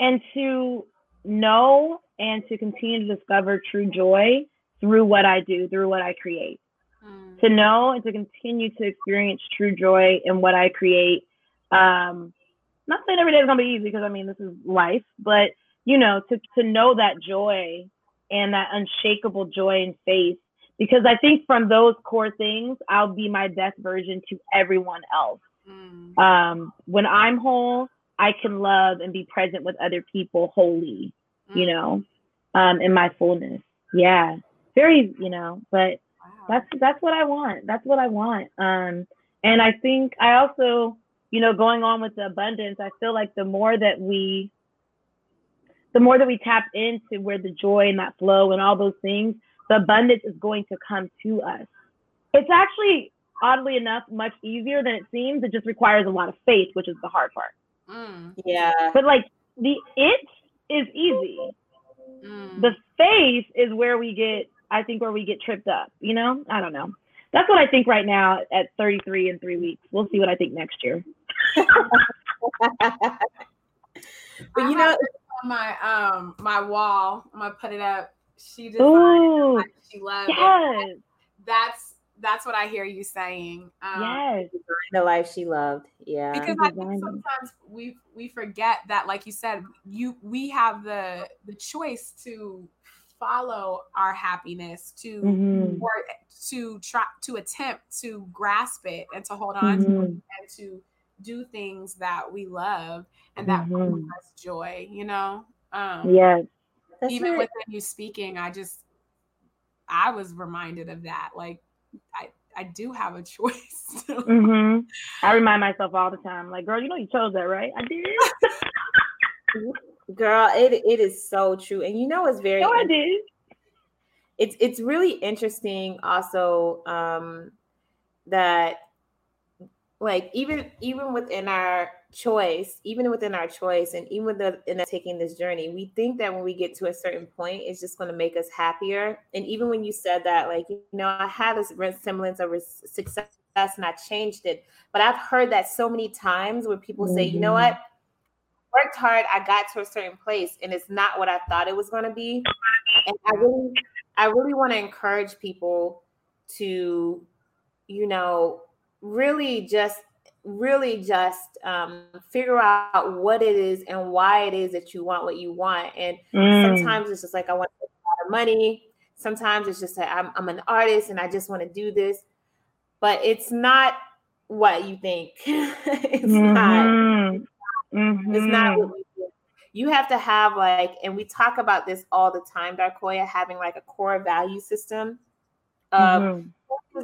and to know and to continue to discover true joy through what I do, through what I create. Mm. To know and to continue to experience true joy in what I create. Um, not saying every day is gonna be easy because I mean this is life, but you know, to to know that joy and that unshakable joy and faith. Because I think from those core things, I'll be my best version to everyone else. Mm. Um, when I'm whole, I can love and be present with other people wholly, mm. you know, um, in my fullness. Yeah. Very, you know, but wow. that's that's what I want. That's what I want. Um, and I think I also, you know, going on with the abundance, I feel like the more that we the more that we tap into where the joy and that flow and all those things, the abundance is going to come to us. It's actually oddly enough much easier than it seems. It just requires a lot of faith, which is the hard part. Mm. Yeah. But like the it is easy. Mm. The faith is where we get, I think, where we get tripped up. You know, I don't know. That's what I think right now at 33 in three weeks. We'll see what I think next year. (laughs) but you know, my um my wall, I'm gonna put it up. She designed it. She loves yes. it. That's that's what I hear you saying. Um, yes, the life she loved. Yeah, because I think sometimes we we forget that, like you said, you we have the the choice to follow our happiness, to mm-hmm. or to try to attempt to grasp it and to hold on mm-hmm. to it and to do things that we love and that mm-hmm. brings us joy. You know. Um, yes. even right. within you speaking, I just I was reminded of that. Like I I do have a (laughs) choice. mm-hmm. I remind myself all the time, like, girl, you know you chose that, right? I did. girl, it it is so true, and you know it's very. No, I did. It's it's really interesting, also, um, that like even even within our choice, even within our choice, and even with the, in the, taking this journey, we think that when we get to a certain point, it's just going to make us happier. And even when you said that, like, you know, I had this semblance of success and I changed it. But I've heard that so many times where people mm-hmm. say, you know mm-hmm. what? Worked hard, I got to a certain place, and it's not what I thought it was going to be. And I really, I really want to encourage people to, you know, really just really just um, figure out what it is and why it is that you want what you want. And mm. sometimes it's just like I want a lot of money. Sometimes it's just like I'm, I'm an artist and I just want to do this. But it's not what you think. (laughs) it's mm-hmm. not. Mm-hmm. It's not what you You have to have like, and we talk about this all the time, Darkoya, having like a core value system of mm-hmm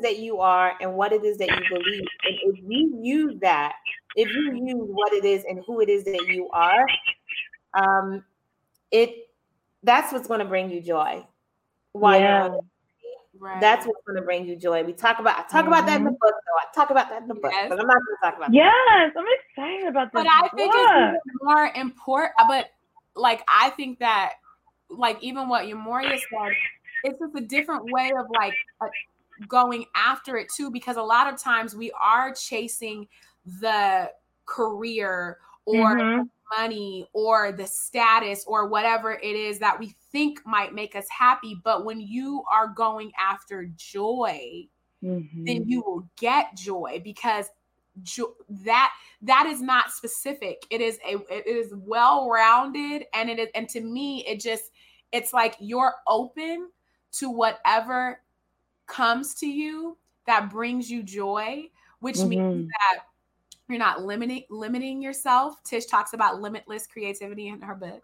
that you are and what it is that you believe. And if you use that, if you use what it is and who it is that you are, um, it that's what's going to bring you joy. Why? Yeah. Right. That's what's going to bring you joy. We talk about I talk mm-hmm. about that in the mm-hmm. book, though. I talk about that in the book, yes. but I'm not going to talk about. That. Yes, that. I'm excited about that. But I think it's more important. But like I think that, like even what Yhá Mourhia said, it's just a different way of like going after it too because a lot of times we are chasing the career or mm-hmm. money or the status or whatever it is that we think might make us happy but when you are going after joy mm-hmm. then you will get joy because jo- that that is not specific it is a it is well rounded and it is and to me it just it's like you're open to whatever comes to you that brings you joy, which mm-hmm. means that you're not limiting limiting yourself. Tish talks about limitless creativity in her book,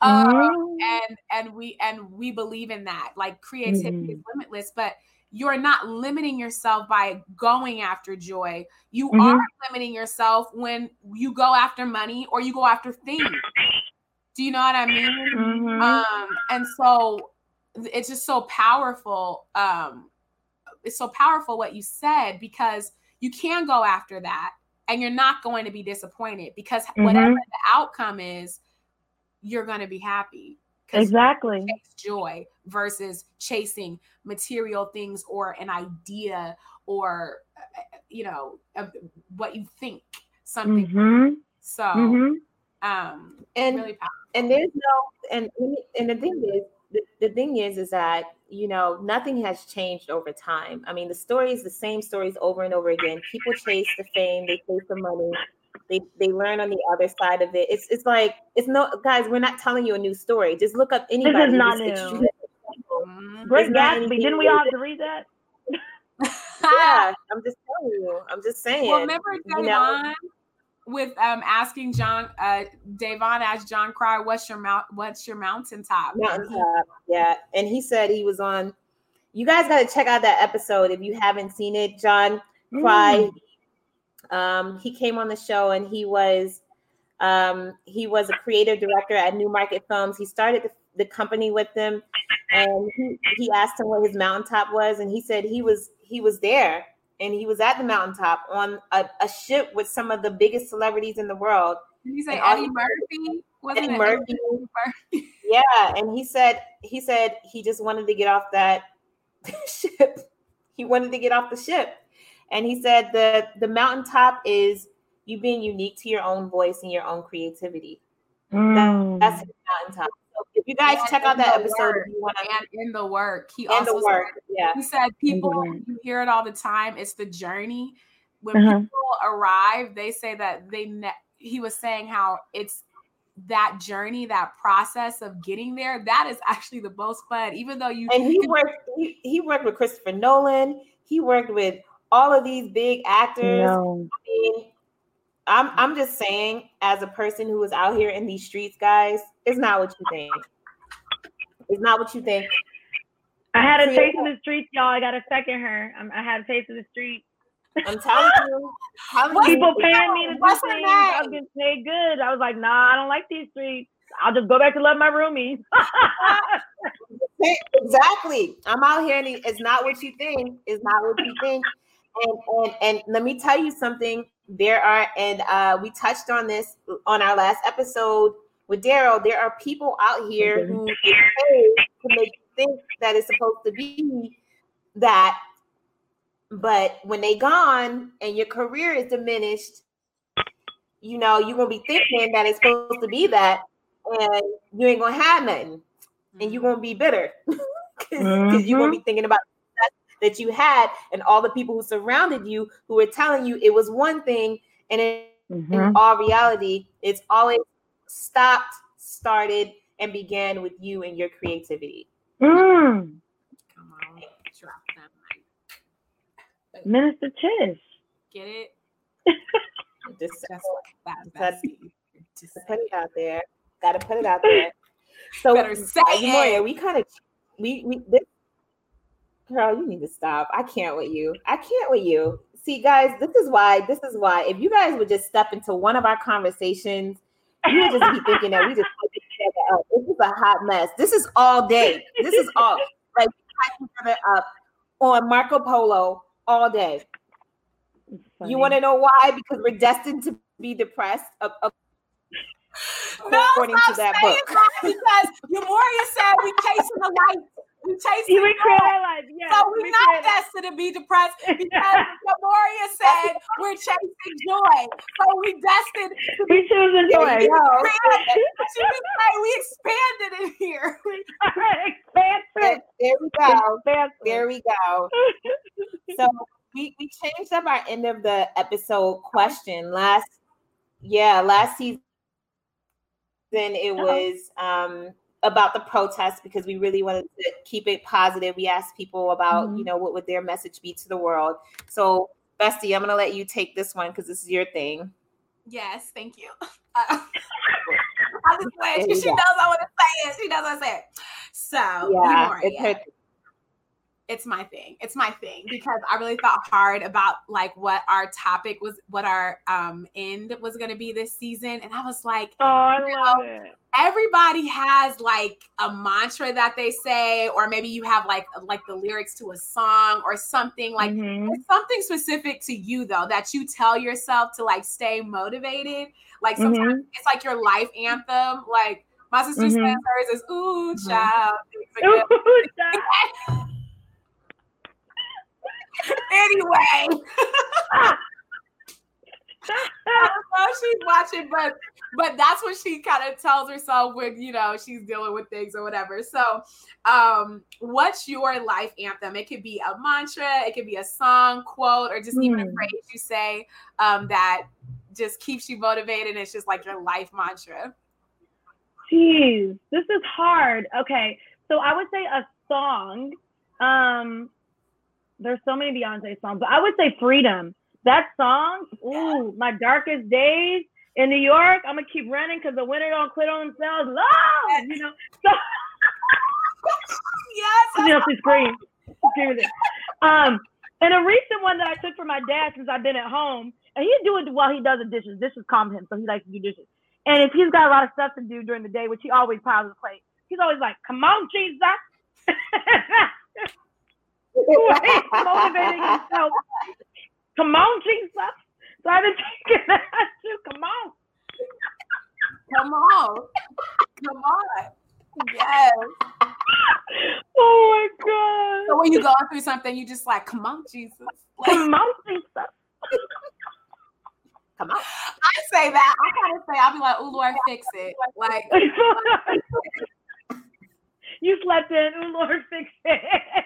um, mm-hmm. and and we and we believe in that. Like creativity mm-hmm. is limitless, but you're not limiting yourself by going after joy. You mm-hmm. are limiting yourself when you go after money or you go after things. Do you know what I mean? Mm-hmm. Um, and so it's just so powerful um, it's so powerful what you said because you can go after that and you're not going to be disappointed because mm-hmm. whatever the outcome is, you're going to be happy. Exactly. Joy versus chasing material things or an idea or, uh, you know, what you think something. Mm-hmm. So, mm-hmm. um, and really and there's no and and the thing is the, the thing is is that you know nothing has changed over time i mean the story is the same stories over and over again people chase the fame they chase the money they they learn on the other side of it it's it's like it's no guys we're not telling you a new story just look up anybody this is not new Great mm-hmm. Gatsby. Didn't we all have to read that? (laughs) yeah, I'm just telling you. I'm just saying. Well, remember Devon you know? With um asking John uh Davon asked John Cry, what's your mount what's your mountaintop? Mountaintop, yeah. And he said he was on you guys gotta check out that episode if you haven't seen it. John Cry, mm. um, he came on the show and he was um he was a creative director at Newmarket Films. He started the, the company with them and he, he asked him what his mountaintop was, and he said he was he was there and he was at the mountaintop on a, a ship with some of the biggest celebrities in the world. Did he say Eddie Murphy? Wasn't Eddie Murphy. Eddie Murphy? (laughs) yeah, and he said he said he just wanted to get off that (laughs) ship. He wanted to get off the ship, and he said the the mountaintop is you being unique to your own voice and your own creativity. Mm. That, that's the mountaintop. So if you guys and check out that episode, work, if you want to, and in the work, he and also the work, said, yeah. He said people you hear it all the time. It's the journey. When uh-huh. people arrive, they say that they. Ne- he was saying how it's that journey, that process of getting there. That is actually the most fun, even though you. And he worked. He, he worked with Christopher Nolan. He worked with all of these big actors. No. I mean, I'm I'm just saying, as a person who is out here in these streets, guys, it's not what you think. It's not what you think. I had a taste of the streets, y'all. I got to second her. I'm, i had a taste of the streets. I'm telling you. (laughs) People paying me to do things. I'm getting paid good. I was like, nah, I don't like these streets. I'll just go back to love my roomies. (laughs) exactly. I'm out here and it's not what you think. It's not what you think. And, and and let me tell you something there are, and uh, we touched on this on our last episode with Daryl. There are people out here who to make you think that it's supposed to be that, but when they gone and your career is diminished, you know you're gonna be thinking that it's supposed to be that, and you ain't gonna have nothing, and you're gonna be bitter (laughs) because mm-hmm. you're gonna be thinking about that you had and all the people who surrounded you who were telling you it was one thing and in, mm-hmm. in all reality it's always stopped started and began with you and your creativity mm. Come on, drop that mic. Minister Tish. Get it? (laughs) just, that, just put it out there. Gotta put it out there. So, Better say Mourhia, we kind of we we this girl, you need to stop. I can't with you. I can't with you. See, guys, this is why. This is why. If you guys would just step into one of our conversations, you would just be thinking that we just each other up. This is a hot mess. This is all day. This is all like each other up on Marco Polo all day. You want to know why? Because we're destined to be depressed. Of, of, no, according to that book. because Euphoria said we chasing the light we chasing we create our life. Yes, so we're we not destined to be depressed (laughs) because Mourhia (laughs) said we're chasing joy. So we destined to be choosing joy. We, (laughs) we expanded in here. Expansive. There we go. There we go. So we, we changed up our end of the episode question. Last yeah, last season it uh-huh. was um about the protest because we really wanted to keep it positive. We asked people about, mm-hmm. you know, what would their message be to the world. So, Bestie, I'm going to let you take this one because this is your thing. Yes, thank you. (laughs) Uh, (laughs) I just. She, she knows I want to say it. She knows I say it. So, yeah, it's my thing. It's my thing because I really thought hard about like what our topic was, what our um end was going to be this season, and I was like, oh, I love know, it. Everybody has like a mantra that they say, or maybe you have like like the lyrics to a song or something like mm-hmm. something specific to you though that you tell yourself to like stay motivated. Like sometimes mm-hmm. it's like your life anthem, like. My sister mm-hmm. says hers is ooh mm-hmm. child. (laughs) Ooh, (laughs) child. Anyway. (laughs) I know she's watching, but but that's what she kind of tells herself when you know she's dealing with things or whatever. So, um, what's your life anthem? It could be a mantra, it could be a song, quote, or just mm. even a hmm. phrase you say um, that just keeps you motivated. it's just like your life mantra. Jeez, this is hard. Okay, so I would say a song. Um, there's so many Beyonce songs, but I would say Freedom. That song, ooh, my darkest days in New York. I'm gonna keep running because the winner don't quit on themselves. Love, you know. So, yes, you know, (laughs) she (laughs) screams. Um, and a recent one that I took for my dad since I've been at home, and he do it while he does the dishes. Dishes calm him, so he likes to do dishes. And if he's got a lot of stuff to do during the day, which he always piles his plate, he's always like, "Come on, Jesus." (laughs) motivating himself. Come on, Jesus. So I've been thinking that too. Come on. Come on. Come on. Yes. Oh my God. So when you go through something, you just like, come on, Jesus. Like, come on, Jesus. Come on. I say that. I kind of say, I'll be like, oh Lord, fix it. Like (laughs) you slept in, oh Lord, fix it.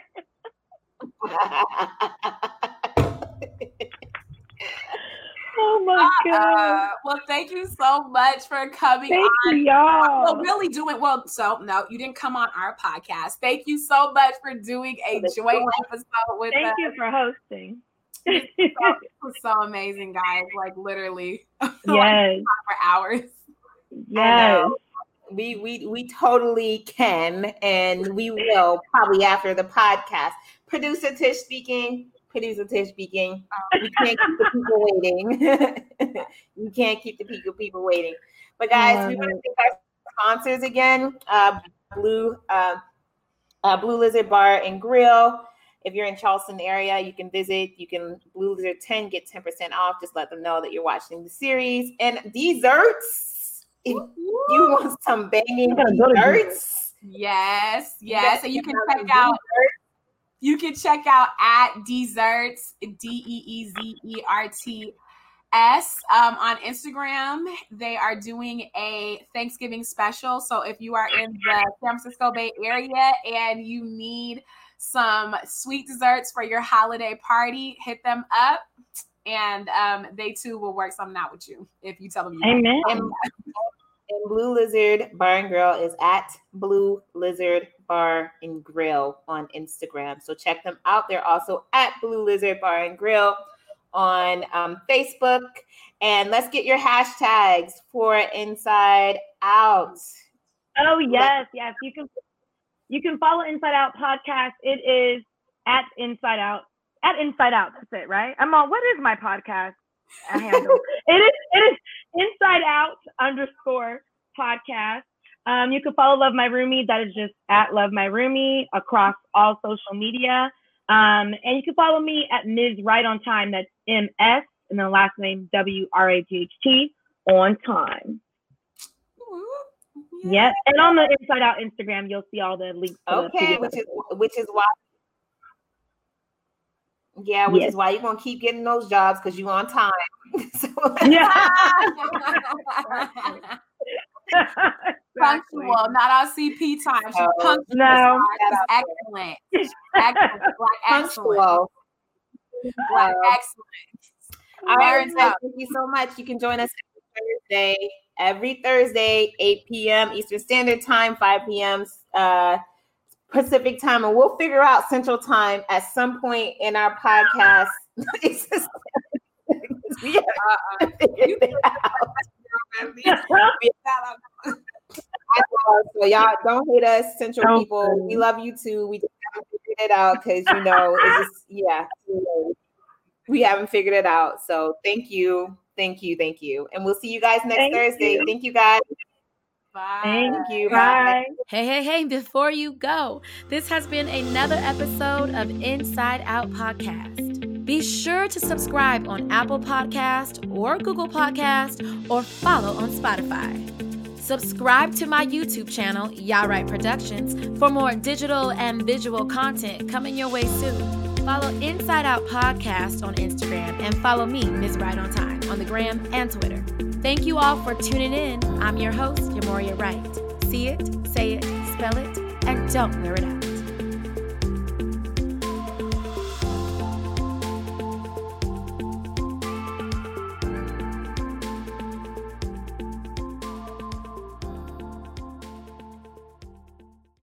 Oh my god! Uh, well, thank you so much for coming thank on. You, y'all. Well, really doing well. So no, you didn't come on our podcast. Thank you so much for doing a joint episode with thank us. Thank you for hosting. so, so amazing, guys! Like literally, (laughs) yes, like for hours. Yes we we we totally can and we will probably after the podcast Producer Tish speaking. Producer Tish speaking. We can't keep the people waiting. (laughs) we can't keep the people people waiting. But guys, we want to thank our sponsors again. Uh, Blue uh, uh, Blue Lizard Bar and Grill. If you're in Charleston area, you can visit. You can Blue Lizard 10 get 10% off. Just let them know that you're watching the series. And desserts. If you want some banging desserts. Yes, yes. And you can check out you can check out at Deezerts D E E Z E R T S, um, on Instagram. They are doing a Thanksgiving special. So if you are in the San Francisco Bay Area and you need some sweet desserts for your holiday party, hit them up. And um, they too will work something out with you if you tell them you Amen. And Blue Lizard Bar and Grill is at Blue Lizard Bar and Grill on Instagram. So check them out. They're also at Blue Lizard Bar and Grill on um, Facebook. And let's get your hashtags for Inside Out. Oh yes, yes. You can you can follow Inside Out podcast. It is at Inside Out. At Inside Out. That's it, right? I'm on. What is my podcast handle? (laughs) it is. It is Inside Out underscore podcast. Um, you can follow Love My Roomie. That is just at Love My Roomie across all social media. Um, and you can follow me at Ms. Wright on Time. That's M S and then last name W R A G H T on time. Yeah. Yep. And on the Inside Out Instagram, you'll see all the links. okay, which is which is why. Yeah, which yes. is why you're gonna keep getting those jobs because you're on time. so, (laughs) yeah. (laughs) (laughs) punctual, not our CP time. She's no, punctual. No, She's excellent. excellent. Black excellent. Black excellent. All right, thank you so much. You can join us Thursday, every Thursday, 8 p.m. Eastern Standard Time, 5 p.m. Uh, Pacific Time, and we'll figure out Central Time at some point in our podcast. (laughs) (laughs) we uh-uh. (laughs) so y'all don't hate us, Central people. We love you too. We just haven't figured it out because you know it's just yeah, we haven't figured it out. So thank you, thank you, thank you, and we'll see you guys next Thank Thursday. you. Thank you guys. Bye. Thank you. Bye. Hey, hey, hey, before you go, this has been another episode of Inside Out Podcast. Be sure to subscribe on Apple Podcast or Google Podcast or follow on Spotify. Subscribe to my YouTube channel, YháWright Productions, for more digital and visual content coming your way soon. Follow Inside Out Podcast on Instagram and follow me, Ms. Wright on Time, on the gram and Twitter. Thank you all for tuning in. I'm your host, Yhá Mourhia Wright. See it, say it, spell it, and don't wear it out.